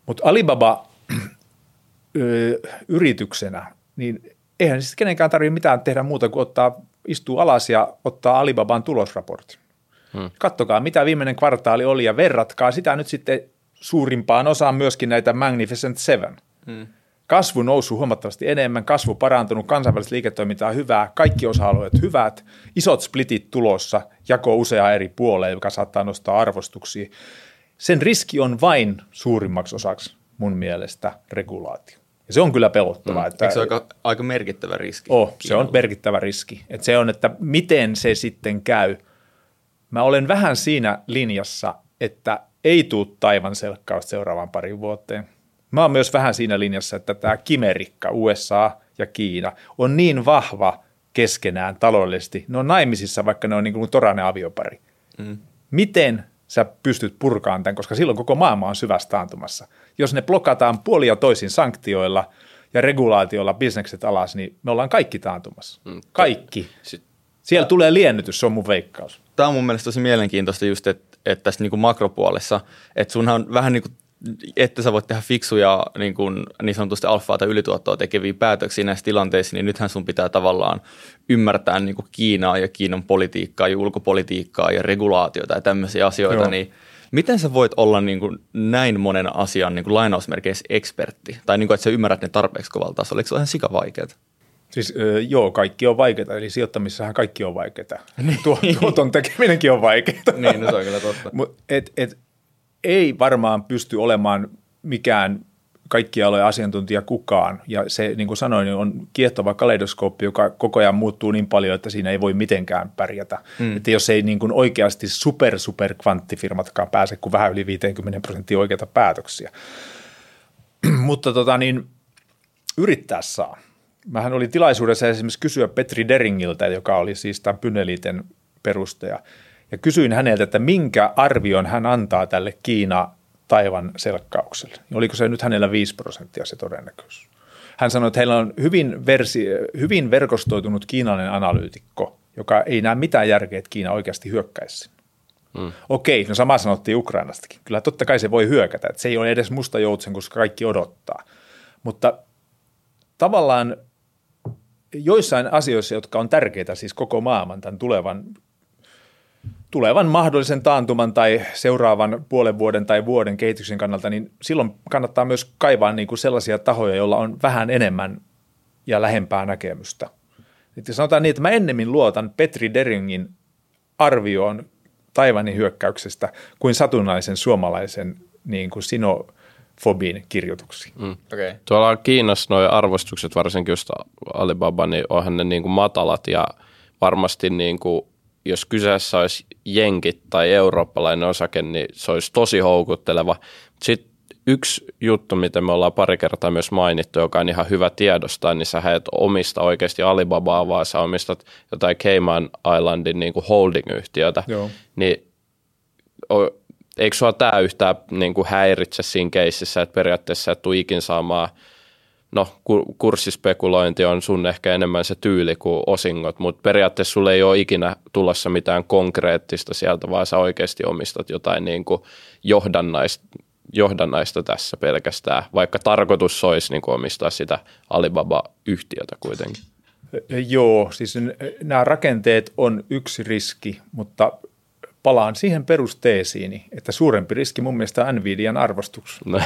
Mutta Alibaba [clears throat] ö, yrityksenä, niin eihän siis kenenkään tarvitse mitään tehdä muuta kuin ottaa, istuu alas ja ottaa Alibaban tulosraportin. Hmm. Kattokaa, mitä viimeinen kvartaali oli ja verratkaa sitä nyt sitten suurimpaan osaan myöskin näitä Magnificent Seven. Hmm kasvu noussut huomattavasti enemmän, kasvu parantunut, kansainvälistä liiketoimintaa hyvää, kaikki osa-alueet hyvät, isot splitit tulossa, jako usea eri puoleen, joka saattaa nostaa arvostuksia. Sen riski on vain suurimmaksi osaksi mun mielestä regulaatio. Ja se on kyllä pelottavaa. Mm. Että, Eikö se aika, aika merkittävä riski? Oh, se on merkittävä riski. Että se on, että miten se sitten käy. Mä olen vähän siinä linjassa, että ei tule taivan selkkausta seuraavaan parin vuoteen. Mä oon myös vähän siinä linjassa, että tämä kimerikka, USA ja Kiina, on niin vahva keskenään taloudellisesti. Ne on naimisissa, vaikka ne on niin kuin torainen aviopari. Mm. Miten sä pystyt purkaan tämän, koska silloin koko maailma on syvässä taantumassa. Jos ne blokataan puolia toisin sanktioilla ja regulaatioilla bisnekset alas, niin me ollaan kaikki taantumassa. Mm. Kaikki. Siellä tulee liennytys, se on mun veikkaus. Tämä on mun mielestä tosi mielenkiintoista just, että, että tässä niin kuin makropuolessa, että sunhan on vähän niin kuin että sä voit tehdä fiksuja niin, kuin, niin sanotusti alfaa tai ylituottoa tekeviä päätöksiä näissä tilanteissa, niin nythän sun pitää tavallaan ymmärtää niin kuin Kiinaa ja Kiinan politiikkaa ja ulkopolitiikkaa ja regulaatiota ja tämmöisiä asioita, Joo. niin miten sä voit olla niin kuin näin monen asian niin kuin lainausmerkeissä ekspertti? Tai niin kuin, että sä ymmärrät ne tarpeeksi kovalla tasolla, eikö se ole ihan sika vaikeaa? Siis joo, kaikki on vaikeaa, eli sijoittamisessahan kaikki on vaikeaa. Niin. Tuo, tuoton tekeminenkin on vaikeaa. niin, no se on kyllä totta. Mut et, et, ei varmaan pysty olemaan mikään kaikkialojen asiantuntija kukaan. Ja se, niin kuin sanoin, on kiehtova kaleidoskooppi, joka koko ajan muuttuu niin paljon, että siinä ei voi mitenkään pärjätä. Mm. Että jos ei niin kuin oikeasti super, super kvanttifirmatkaan pääse kuin vähän yli 50 prosenttia oikeita päätöksiä. [clears throat] Mutta tota niin, yrittää saa. mähän oli tilaisuudessa esimerkiksi kysyä Petri Deringiltä, joka oli siis tämän Pyneliten perustaja. Ja kysyin häneltä, että minkä arvion hän antaa tälle Kiina taivan selkkaukselle. Oliko se nyt hänellä 5 prosenttia se todennäköisyys? Hän sanoi, että heillä on hyvin, versi, hyvin verkostoitunut kiinalainen analyytikko, joka ei näe mitään järkeä, että Kiina oikeasti hyökkäisi Mm. Okei, no sama sanottiin Ukrainastakin. Kyllä totta kai se voi hyökätä, että se ei ole edes musta joutsen, koska kaikki odottaa. Mutta tavallaan joissain asioissa, jotka on tärkeitä siis koko maailman tämän tulevan, tulevan mahdollisen taantuman tai seuraavan puolen vuoden tai vuoden kehityksen kannalta, niin silloin kannattaa myös kaivaa niin kuin sellaisia tahoja, joilla on vähän enemmän ja lähempää näkemystä. Nyt sanotaan niin, että mä ennemmin luotan Petri Deringin arvioon Taivanin hyökkäyksestä kuin satunnaisen suomalaisen niin kuin sinofobin kirjoituksiin. Mm. Okay. Tuolla Kiinassa nuo arvostukset, varsinkin just Alibaba, niin onhan ne niin kuin matalat ja varmasti niin kuin, jos kyseessä olisi jenkit tai eurooppalainen osake, niin se olisi tosi houkutteleva. Sitten yksi juttu, mitä me ollaan pari kertaa myös mainittu, joka on ihan hyvä tiedostaa, niin sä et omista oikeasti Alibabaa, vaan sä omistat jotain Cayman Islandin niin kuin holding-yhtiötä. Joo. Niin eikö sua tämä yhtään niin kuin häiritse siinä keississä, että periaatteessa et tule ikin saamaan no kurssispekulointi on sun ehkä enemmän se tyyli kuin osingot, mutta periaatteessa sulle ei ole ikinä tulossa mitään konkreettista sieltä, vaan sä oikeasti omistat jotain niin kuin johdannaista, johdannaista tässä pelkästään, vaikka tarkoitus olisi niin kuin omistaa sitä Alibaba-yhtiötä kuitenkin. Joo, siis nämä rakenteet on yksi riski, mutta palaan siihen perusteesiini, että suurempi riski mun mielestä on Nvidian arvostus. No,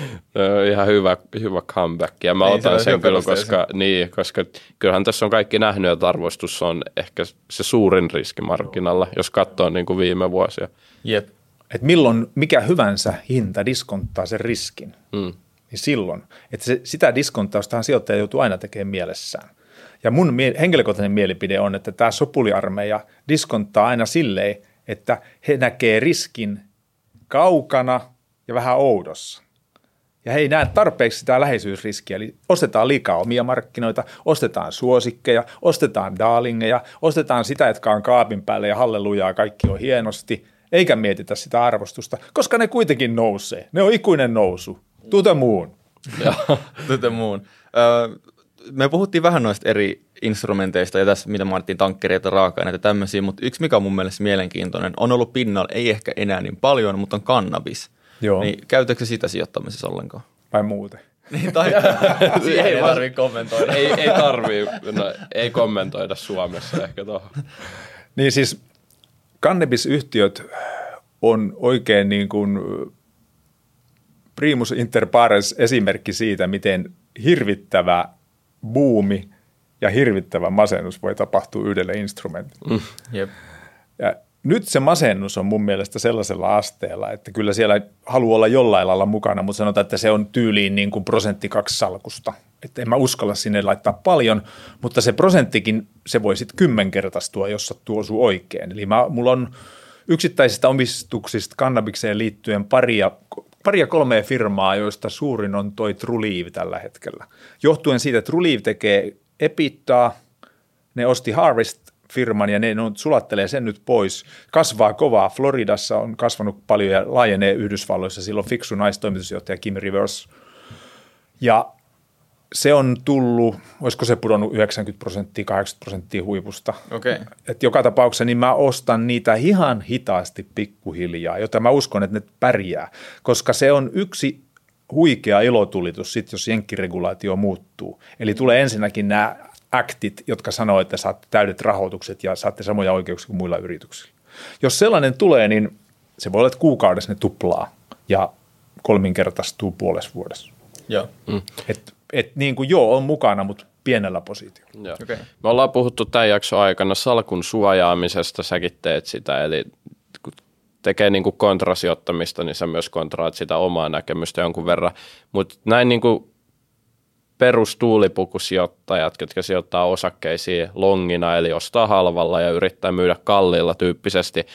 [laughs] ihan hyvä, hyvä comeback. Ja mä Ei, otan sen kyllä, koska, niin, koska kyllähän tässä on kaikki nähnyt, että arvostus on ehkä se suurin riski markkinalla, jos katsoo niin kuin viime vuosia. Jep. Et milloin mikä hyvänsä hinta diskonttaa sen riskin, mm. niin silloin. Että se, sitä diskonttaustahan sijoittaja joutuu aina tekemään mielessään. Ja mun mie- henkilökohtainen mielipide on, että tämä sopuliarmeija diskonttaa aina silleen, että he näkee riskin kaukana ja vähän oudossa. Ja he ei näe tarpeeksi sitä läheisyysriskiä, eli ostetaan liikaa omia markkinoita, ostetaan suosikkeja, ostetaan darlingeja, ostetaan sitä, jotka on kaapin päälle ja hallelujaa, kaikki on hienosti, eikä mietitä sitä arvostusta, koska ne kuitenkin nousee. Ne on ikuinen nousu. Tuta muun. Tuta muun me puhuttiin vähän noista eri instrumenteista ja tässä, mitä mainittiin, tankkereita, raaka-aineita tämmöisiä, mutta yksi, mikä on mun mielestä mielenkiintoinen, on ollut pinnalla, ei ehkä enää niin paljon, mutta on kannabis. Joo. Niin käytätkö sitä sijoittamisessa ollenkaan? Vai muuten? [laughs] Niin, tai [laughs] ei tarvitse kommentoida. ei, ei tarvii, no, ei kommentoida Suomessa ehkä tuohon. [laughs] Niin siis kannabisyhtiöt on oikein niin kuin primus inter pares esimerkki siitä, miten hirvittävä buumi ja hirvittävä masennus voi tapahtua yhdelle instrumentille. Mm, jep. Ja nyt se masennus on mun mielestä sellaisella asteella, että kyllä siellä haluaa olla jollain lailla mukana, mutta sanotaan, että se on tyyliin niin kuin prosentti kaksi salkusta. Että en mä uskalla sinne laittaa paljon, mutta se prosenttikin, se voi sitten kymmenkertaistua, jos sattuu osuu oikein. Eli mä, mulla on yksittäisistä omistuksista kannabikseen liittyen paria paria kolmea firmaa, joista suurin on toi Trulieve tällä hetkellä. Johtuen siitä, että Trulieve tekee Epittaa, ne osti Harvest-firman ja ne sulattelee sen nyt pois. Kasvaa kovaa. Floridassa on kasvanut paljon ja laajenee Yhdysvalloissa. Silloin fiksu naistoimitusjohtaja Kim Rivers. Ja se on tullut, olisiko se pudonnut 90 prosenttia, 80 prosenttia huipusta. Okay. Et joka tapauksessa niin mä ostan niitä ihan hitaasti pikkuhiljaa, jota mä uskon, että ne pärjää, koska se on yksi huikea ilotulitus sit, jos jenkkiregulaatio muuttuu. Eli tulee ensinnäkin nämä aktit, jotka sanoo, että saatte täydet rahoitukset ja saatte samoja oikeuksia kuin muilla yrityksillä. Jos sellainen tulee, niin se voi olla, että kuukaudessa ne tuplaa ja kolminkertaistuu puolessa vuodessa. Joo. Mm. Et että niin kuin joo, on mukana, mutta pienellä positiolla. Okay. Me ollaan puhuttu tämän jakson aikana salkun suojaamisesta, säkin teet sitä, eli tekee niin kuin kontrasijoittamista, niin sä myös kontraat sitä omaa näkemystä jonkun verran, mutta näin niin kuin perustuulipukusijoittajat, jotka sijoittaa osakkeisiin longina, eli ostaa halvalla ja yrittää myydä kalliilla tyyppisesti,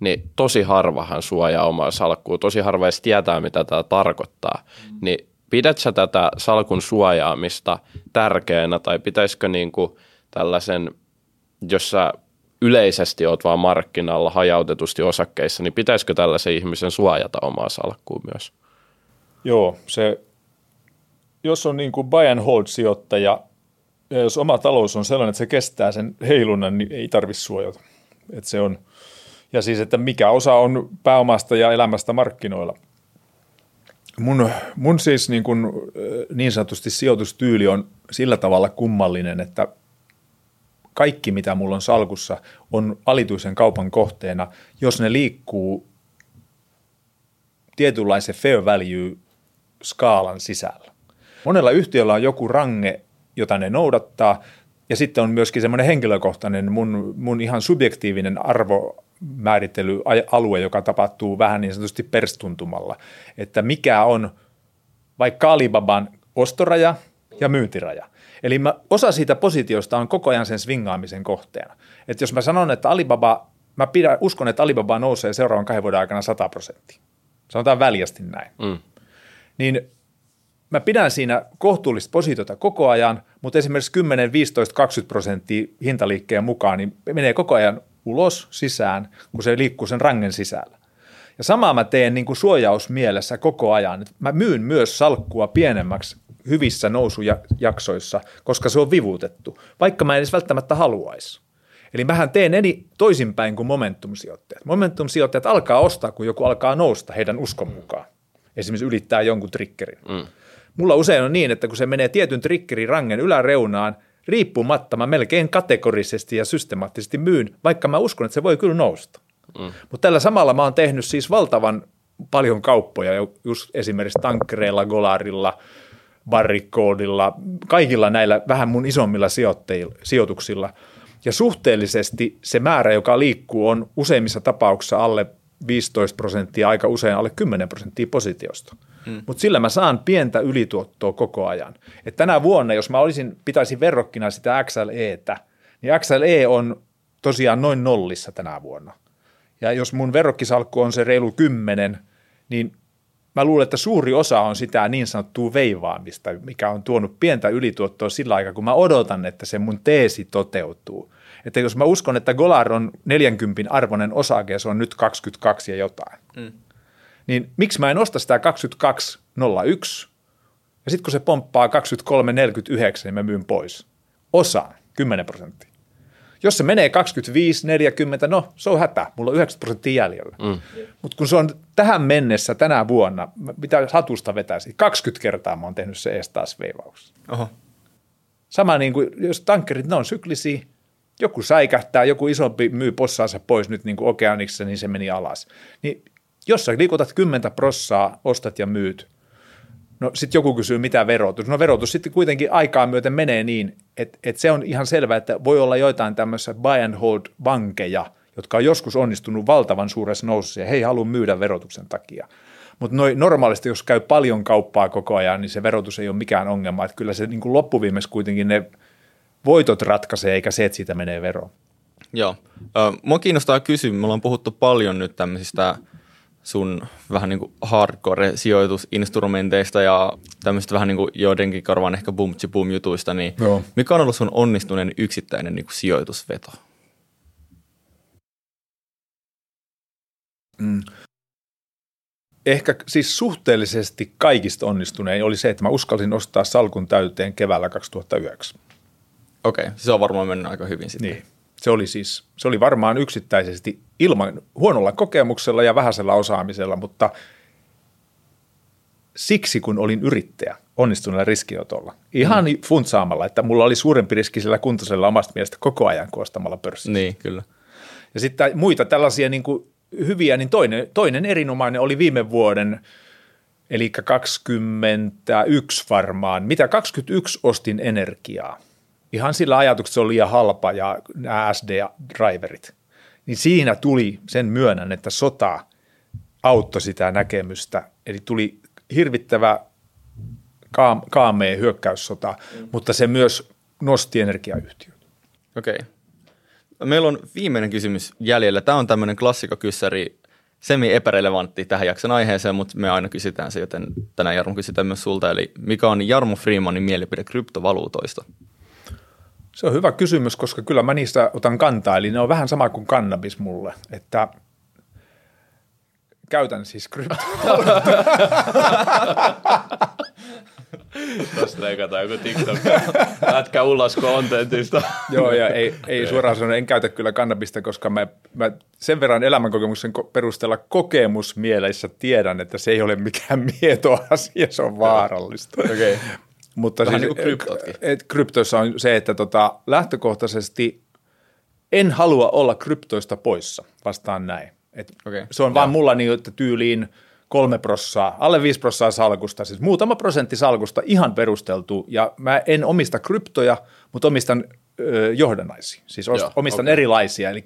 niin tosi harvahan suojaa omaa salkkua, tosi harva edes tietää, mitä tämä tarkoittaa. Mm. Niin pidät sä tätä salkun suojaamista tärkeänä tai pitäisikö niin kuin tällaisen, jos sä yleisesti oot vaan markkinalla hajautetusti osakkeissa, niin pitäisikö tällaisen ihmisen suojata omaa salkkua myös? Joo, se, jos on niin kuin buy and hold sijoittaja, ja jos oma talous on sellainen, että se kestää sen heilunnan, niin ei tarvitse suojata. Että se on, ja siis, että mikä osa on pääomasta ja elämästä markkinoilla. Mun, mun siis niin, kuin, niin sanotusti sijoitustyyli on sillä tavalla kummallinen, että kaikki, mitä mulla on salkussa, on alituisen kaupan kohteena, jos ne liikkuu tietynlaisen fair value skaalan sisällä. Monella yhtiöllä on joku range, jota ne noudattaa, ja sitten on myöskin semmoinen henkilökohtainen, mun, mun ihan subjektiivinen arvo määrittelyalue, joka tapahtuu vähän niin sanotusti perstuntumalla, että mikä on vaikka Alibaban ostoraja ja myyntiraja. Eli mä, osa siitä positiosta on koko ajan sen swingaamisen kohteena. Että jos mä sanon, että Alibaba, mä pidän, uskon, että Alibaba nousee seuraavan kahden vuoden aikana 100 prosenttia. Sanotaan väljästi näin. Mm. Niin mä pidän siinä kohtuullista positiota koko ajan, mutta esimerkiksi 10, 15, 20 prosenttia hintaliikkeen mukaan, niin menee koko ajan ulos sisään, kun se liikkuu sen rangen sisällä. Ja samaa mä teen niin kuin suojausmielessä koko ajan. Mä myyn myös salkkua pienemmäksi hyvissä nousujaksoissa, koska se on vivutettu, vaikka mä en edes välttämättä haluaisi. Eli mähän teen eni toisinpäin kuin momentumsijoittajat. Momentumsijoittajat alkaa ostaa, kun joku alkaa nousta heidän uskon mukaan. Esimerkiksi ylittää jonkun triggerin. Mm. Mulla usein on niin, että kun se menee tietyn triggerin rangen yläreunaan, riippumatta mä melkein kategorisesti ja systemaattisesti myyn, vaikka mä uskon, että se voi kyllä nousta. Mm. Mutta tällä samalla mä oon tehnyt siis valtavan paljon kauppoja, just esimerkiksi tankkereilla, golarilla, barrikoodilla, kaikilla näillä vähän mun isommilla sijoituksilla. Ja suhteellisesti se määrä, joka liikkuu, on useimmissa tapauksissa alle 15 prosenttia, aika usein alle 10 prosenttia positiosta. Mm. Mutta sillä mä saan pientä ylituottoa koko ajan. Et tänä vuonna, jos mä olisin, pitäisin verrokkina sitä XLEtä, niin XLE on tosiaan noin nollissa tänä vuonna. Ja jos mun verrokkisalkku on se reilu 10, niin mä luulen, että suuri osa on sitä niin sanottua veivaamista, mikä on tuonut pientä ylituottoa sillä aikaa, kun mä odotan, että se mun teesi toteutuu. Että jos mä uskon, että Golar on 40 arvoinen osake se on nyt 22 ja jotain, mm. niin miksi mä en osta sitä 22.01 ja sitten kun se pomppaa 23.49, niin mä myyn pois. Osa, 10 prosenttia. Jos se menee 25, 40, no se on hätä, mulla on 90 prosenttia jäljellä. Mm. Mutta kun se on tähän mennessä tänä vuonna, mitä hatusta vetäisi, 20 kertaa mä oon tehnyt se ees taas veivauksessa. Oho. Sama niin kuin, jos tankkerit, ne on syklisiä, joku säikähtää, joku isompi myy possaansa pois nyt niin kuin okeaniksi, niin se meni alas. Niin jos sä liikutat 10 prossaa, ostat ja myyt, No sitten joku kysyy, mitä verotus. No verotus sitten kuitenkin aikaa myöten menee niin, että, että se on ihan selvää, että voi olla joitain tämmöisiä buy and hold vankeja, jotka on joskus onnistunut valtavan suuressa nousussa ja he ei halua myydä verotuksen takia. Mutta normaalisti, jos käy paljon kauppaa koko ajan, niin se verotus ei ole mikään ongelma. Että kyllä se niin kuin loppuviimeksi kuitenkin ne voitot ratkaisee, eikä se, että siitä menee veroon. Joo. Mua kiinnostaa kysyä, me ollaan puhuttu paljon nyt tämmöisistä – sun vähän niin kuin hardcore-sijoitusinstrumenteista ja tämmöistä vähän niin kuin joidenkin karvaan ehkä boom boom jutuista, niin Joo. mikä on ollut sun onnistuneen yksittäinen niin kuin sijoitusveto? Mm. Ehkä siis suhteellisesti kaikista onnistuneen oli se, että mä uskalsin ostaa salkun täyteen keväällä 2009. Okei, okay, se on varmaan mennyt aika hyvin sitten. Niin. Se oli siis, se oli varmaan yksittäisesti ilman, huonolla kokemuksella ja vähäisellä osaamisella, mutta siksi kun olin yrittäjä onnistuneella riskiotolla, ihan mm. funtsaamalla, että mulla oli suurempi riski sillä kuntoisella omasta mielestä koko ajan koostamalla pörssissä. Niin, kyllä. Ja sitten muita tällaisia niin kuin hyviä, niin toinen, toinen erinomainen oli viime vuoden, eli 21 varmaan. Mitä 21 ostin energiaa? Ihan sillä ajatuksella se on liian halpa ja nämä SD-driverit. Niin siinä tuli sen myönnän, että sota auttoi sitä näkemystä. Eli tuli hirvittävä kaam- kaamea hyökkäyssota, mm. mutta se myös nosti energiayhtiöt. Okei. Okay. Meillä on viimeinen kysymys jäljellä. Tämä on tämmöinen klassikokyssäri. semi-epärelevantti tähän jakson aiheeseen, mutta me aina kysytään se, joten tänään Jarmo kysytään myös sulta. Eli mikä on Jarmo Freemanin mielipide kryptovaluutoista? Se on hyvä kysymys, koska kyllä mä niistä otan kantaa, eli ne on vähän sama kuin kannabis mulle, että käytän siis kryptovaluuttoja. Tuosta leikataan joku TikTok. Lätkä ulos kontentista. Joo, ja ei, ei suoraan sanoen, en käytä kyllä kannabista, koska mä, mä sen verran elämänkokemuksen perusteella kokemusmieleissä tiedän, että se ei ole mikään [laughs] mieto asia, se on vaarallista. Okei. Okay. Mutta Vähän siis, niin kuin kryptotkin. Et, kryptoissa on se, että tota, lähtökohtaisesti en halua olla kryptoista poissa, vastaan näin. Et Okei. Se on vaan mulla niin, että tyyliin kolme prossaa, alle viisi prossaa salkusta, siis muutama prosentti salkusta ihan perusteltu, ja mä en omista kryptoja, mutta omistan ö, johdannaisia, siis Joo, omistan okei. erilaisia, eli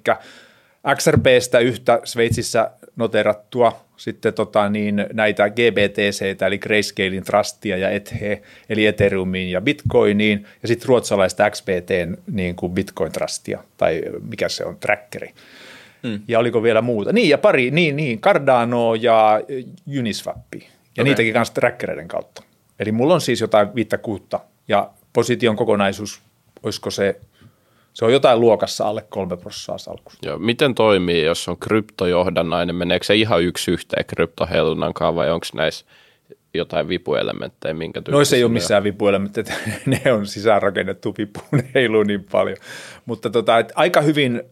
XRPstä yhtä Sveitsissä noterattua, sitten tota niin, näitä GBTCtä, eli Grayscalein Trustia ja Ethe, eli Ethereumiin ja Bitcoiniin, ja sitten ruotsalaista XBTn niin kuin Bitcoin Trustia, tai mikä se on, trackeri. Mm. Ja oliko vielä muuta? Niin, ja pari, niin, niin, Cardano ja Uniswap. Ja okay. niitäkin kanssa trackereiden kautta. Eli mulla on siis jotain viittä kuutta, ja position kokonaisuus, olisiko se, se on jotain luokassa alle kolme prossaa salkusta. Joo, miten toimii, jos on kryptojohdannainen? Meneekö se ihan yksi yhteen kryptoheilunnan kanssa vai onko näissä jotain vipuelementtejä, minkä Noissa ei ole missään vipuelementtejä, [laughs] ne on sisäänrakennettu vipu, [laughs] ne heiluu niin paljon. Mutta tota, et aika hyvin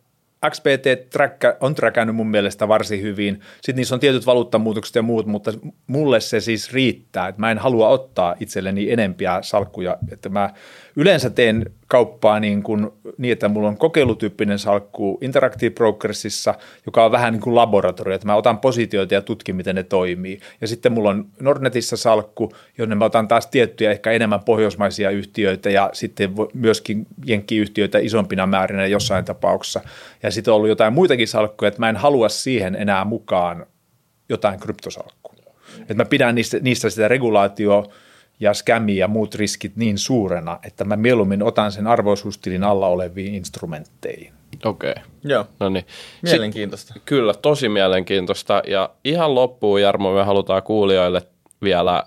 XPT tracka, on trackannut mun mielestä varsin hyvin. Sitten niissä on tietyt valuuttamuutokset ja muut, mutta mulle se siis riittää, että mä en halua ottaa itselleni enempiä salkkuja. Että mä yleensä teen kauppaa niin, kuin, niin että mulla on kokeilutyyppinen salkku Interactive Brokersissa, joka on vähän niin kuin laboratorio, että mä otan positioita ja tutkin, miten ne toimii. Ja sitten mulla on Nordnetissä salkku, jonne mä otan taas tiettyjä ehkä enemmän pohjoismaisia yhtiöitä ja sitten myöskin jenkkiyhtiöitä isompina määrinä jossain tapauksessa. Ja sitten on ollut jotain muitakin salkkuja, että mä en halua siihen enää mukaan jotain kryptosalkkua. Että mä pidän niistä, niistä sitä regulaatio ja skämi ja muut riskit niin suurena, että mä mieluummin otan sen arvoisuustilin alla oleviin instrumentteihin. Okei, okay. Joo, no niin. mielenkiintoista. Kyllä, tosi mielenkiintoista. Ja ihan loppuun, Jarmo, me halutaan kuulijoille vielä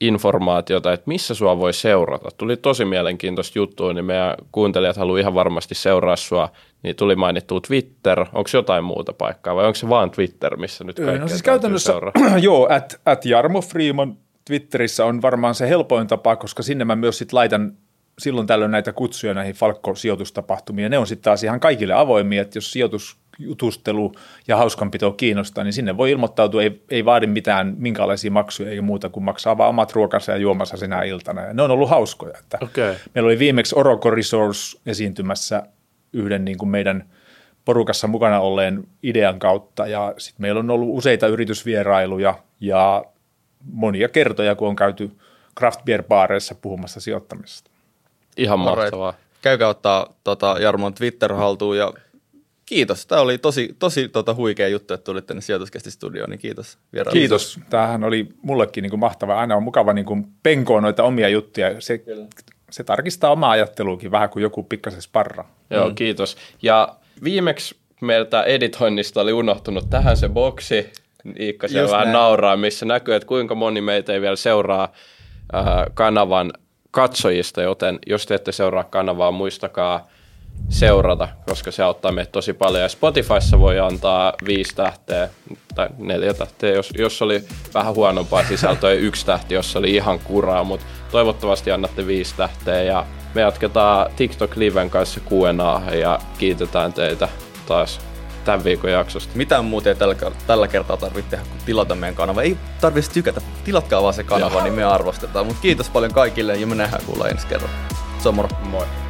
informaatiota, että missä sua voi seurata. Tuli tosi mielenkiintoista juttua, niin meidän kuuntelijat haluaa ihan varmasti seuraa sua. Niin tuli mainittu Twitter. Onko jotain muuta paikkaa vai onko se vaan Twitter, missä nyt kaikkea No siis käytännössä, seurata? [clears throat] joo, at, at Jarmo Freeman Twitterissä on varmaan se helpoin tapa, koska sinne mä myös sit laitan silloin tällöin näitä kutsuja näihin Falkko-sijoitustapahtumiin, ja ne on sitten taas ihan kaikille avoimia, että jos sijoitusjutustelu ja hauskanpito kiinnostaa, niin sinne voi ilmoittautua, ei, ei vaadi mitään minkälaisia maksuja eikä muuta kuin maksaa vaan omat ruokansa ja juomansa sinä iltana, ja ne on ollut hauskoja. Että Okei. Meillä oli viimeksi Oroco Resource esiintymässä yhden niin kuin meidän porukassa mukana olleen idean kautta, ja sitten meillä on ollut useita yritysvierailuja, ja monia kertoja, kun on käyty craft beer baareissa puhumassa sijoittamisesta. Ihan mahtavaa. Käykää ottaa tota, Jarmon Twitter haltuun ja kiitos. Tämä oli tosi, tosi tota, huikea juttu, että tulit tänne sijoituskesti studioon, niin kiitos vierailusta. Kiitos. Tämähän oli mullekin niin kuin mahtava. Aina on mukava niin kuin penkoa noita omia juttuja. Se, se tarkistaa omaa ajatteluukin vähän kuin joku pikkasen sparra. Joo, mm. kiitos. Ja viimeksi meiltä editoinnista oli unohtunut tähän se boksi. Iikka siellä Just vähän näin. nauraa, missä näkyy, että kuinka moni meitä ei vielä seuraa äh, kanavan katsojista, joten jos te ette seuraa kanavaa, muistakaa seurata, koska se auttaa meitä tosi paljon. Ja Spotifyssa voi antaa viisi tähteä tai neljä tähteä, jos, jos oli vähän huonompaa sisältöä, [laughs] yksi tähti, jos oli ihan kuraa, mutta toivottavasti annatte viisi tähteä ja me jatketaan TikTok Liven kanssa Q&A ja kiitetään teitä taas tämän viikon jaksosta. Mitään muuta ei tällä, tällä kertaa tarvitse tehdä kuin tilata meidän kanava. Ei tarvitse tykätä, tilatkaa vaan se kanava, Joo. niin me arvostetaan. Mutta kiitos paljon kaikille ja me nähdään kuulla ensi kerralla. Se on moro. Moi!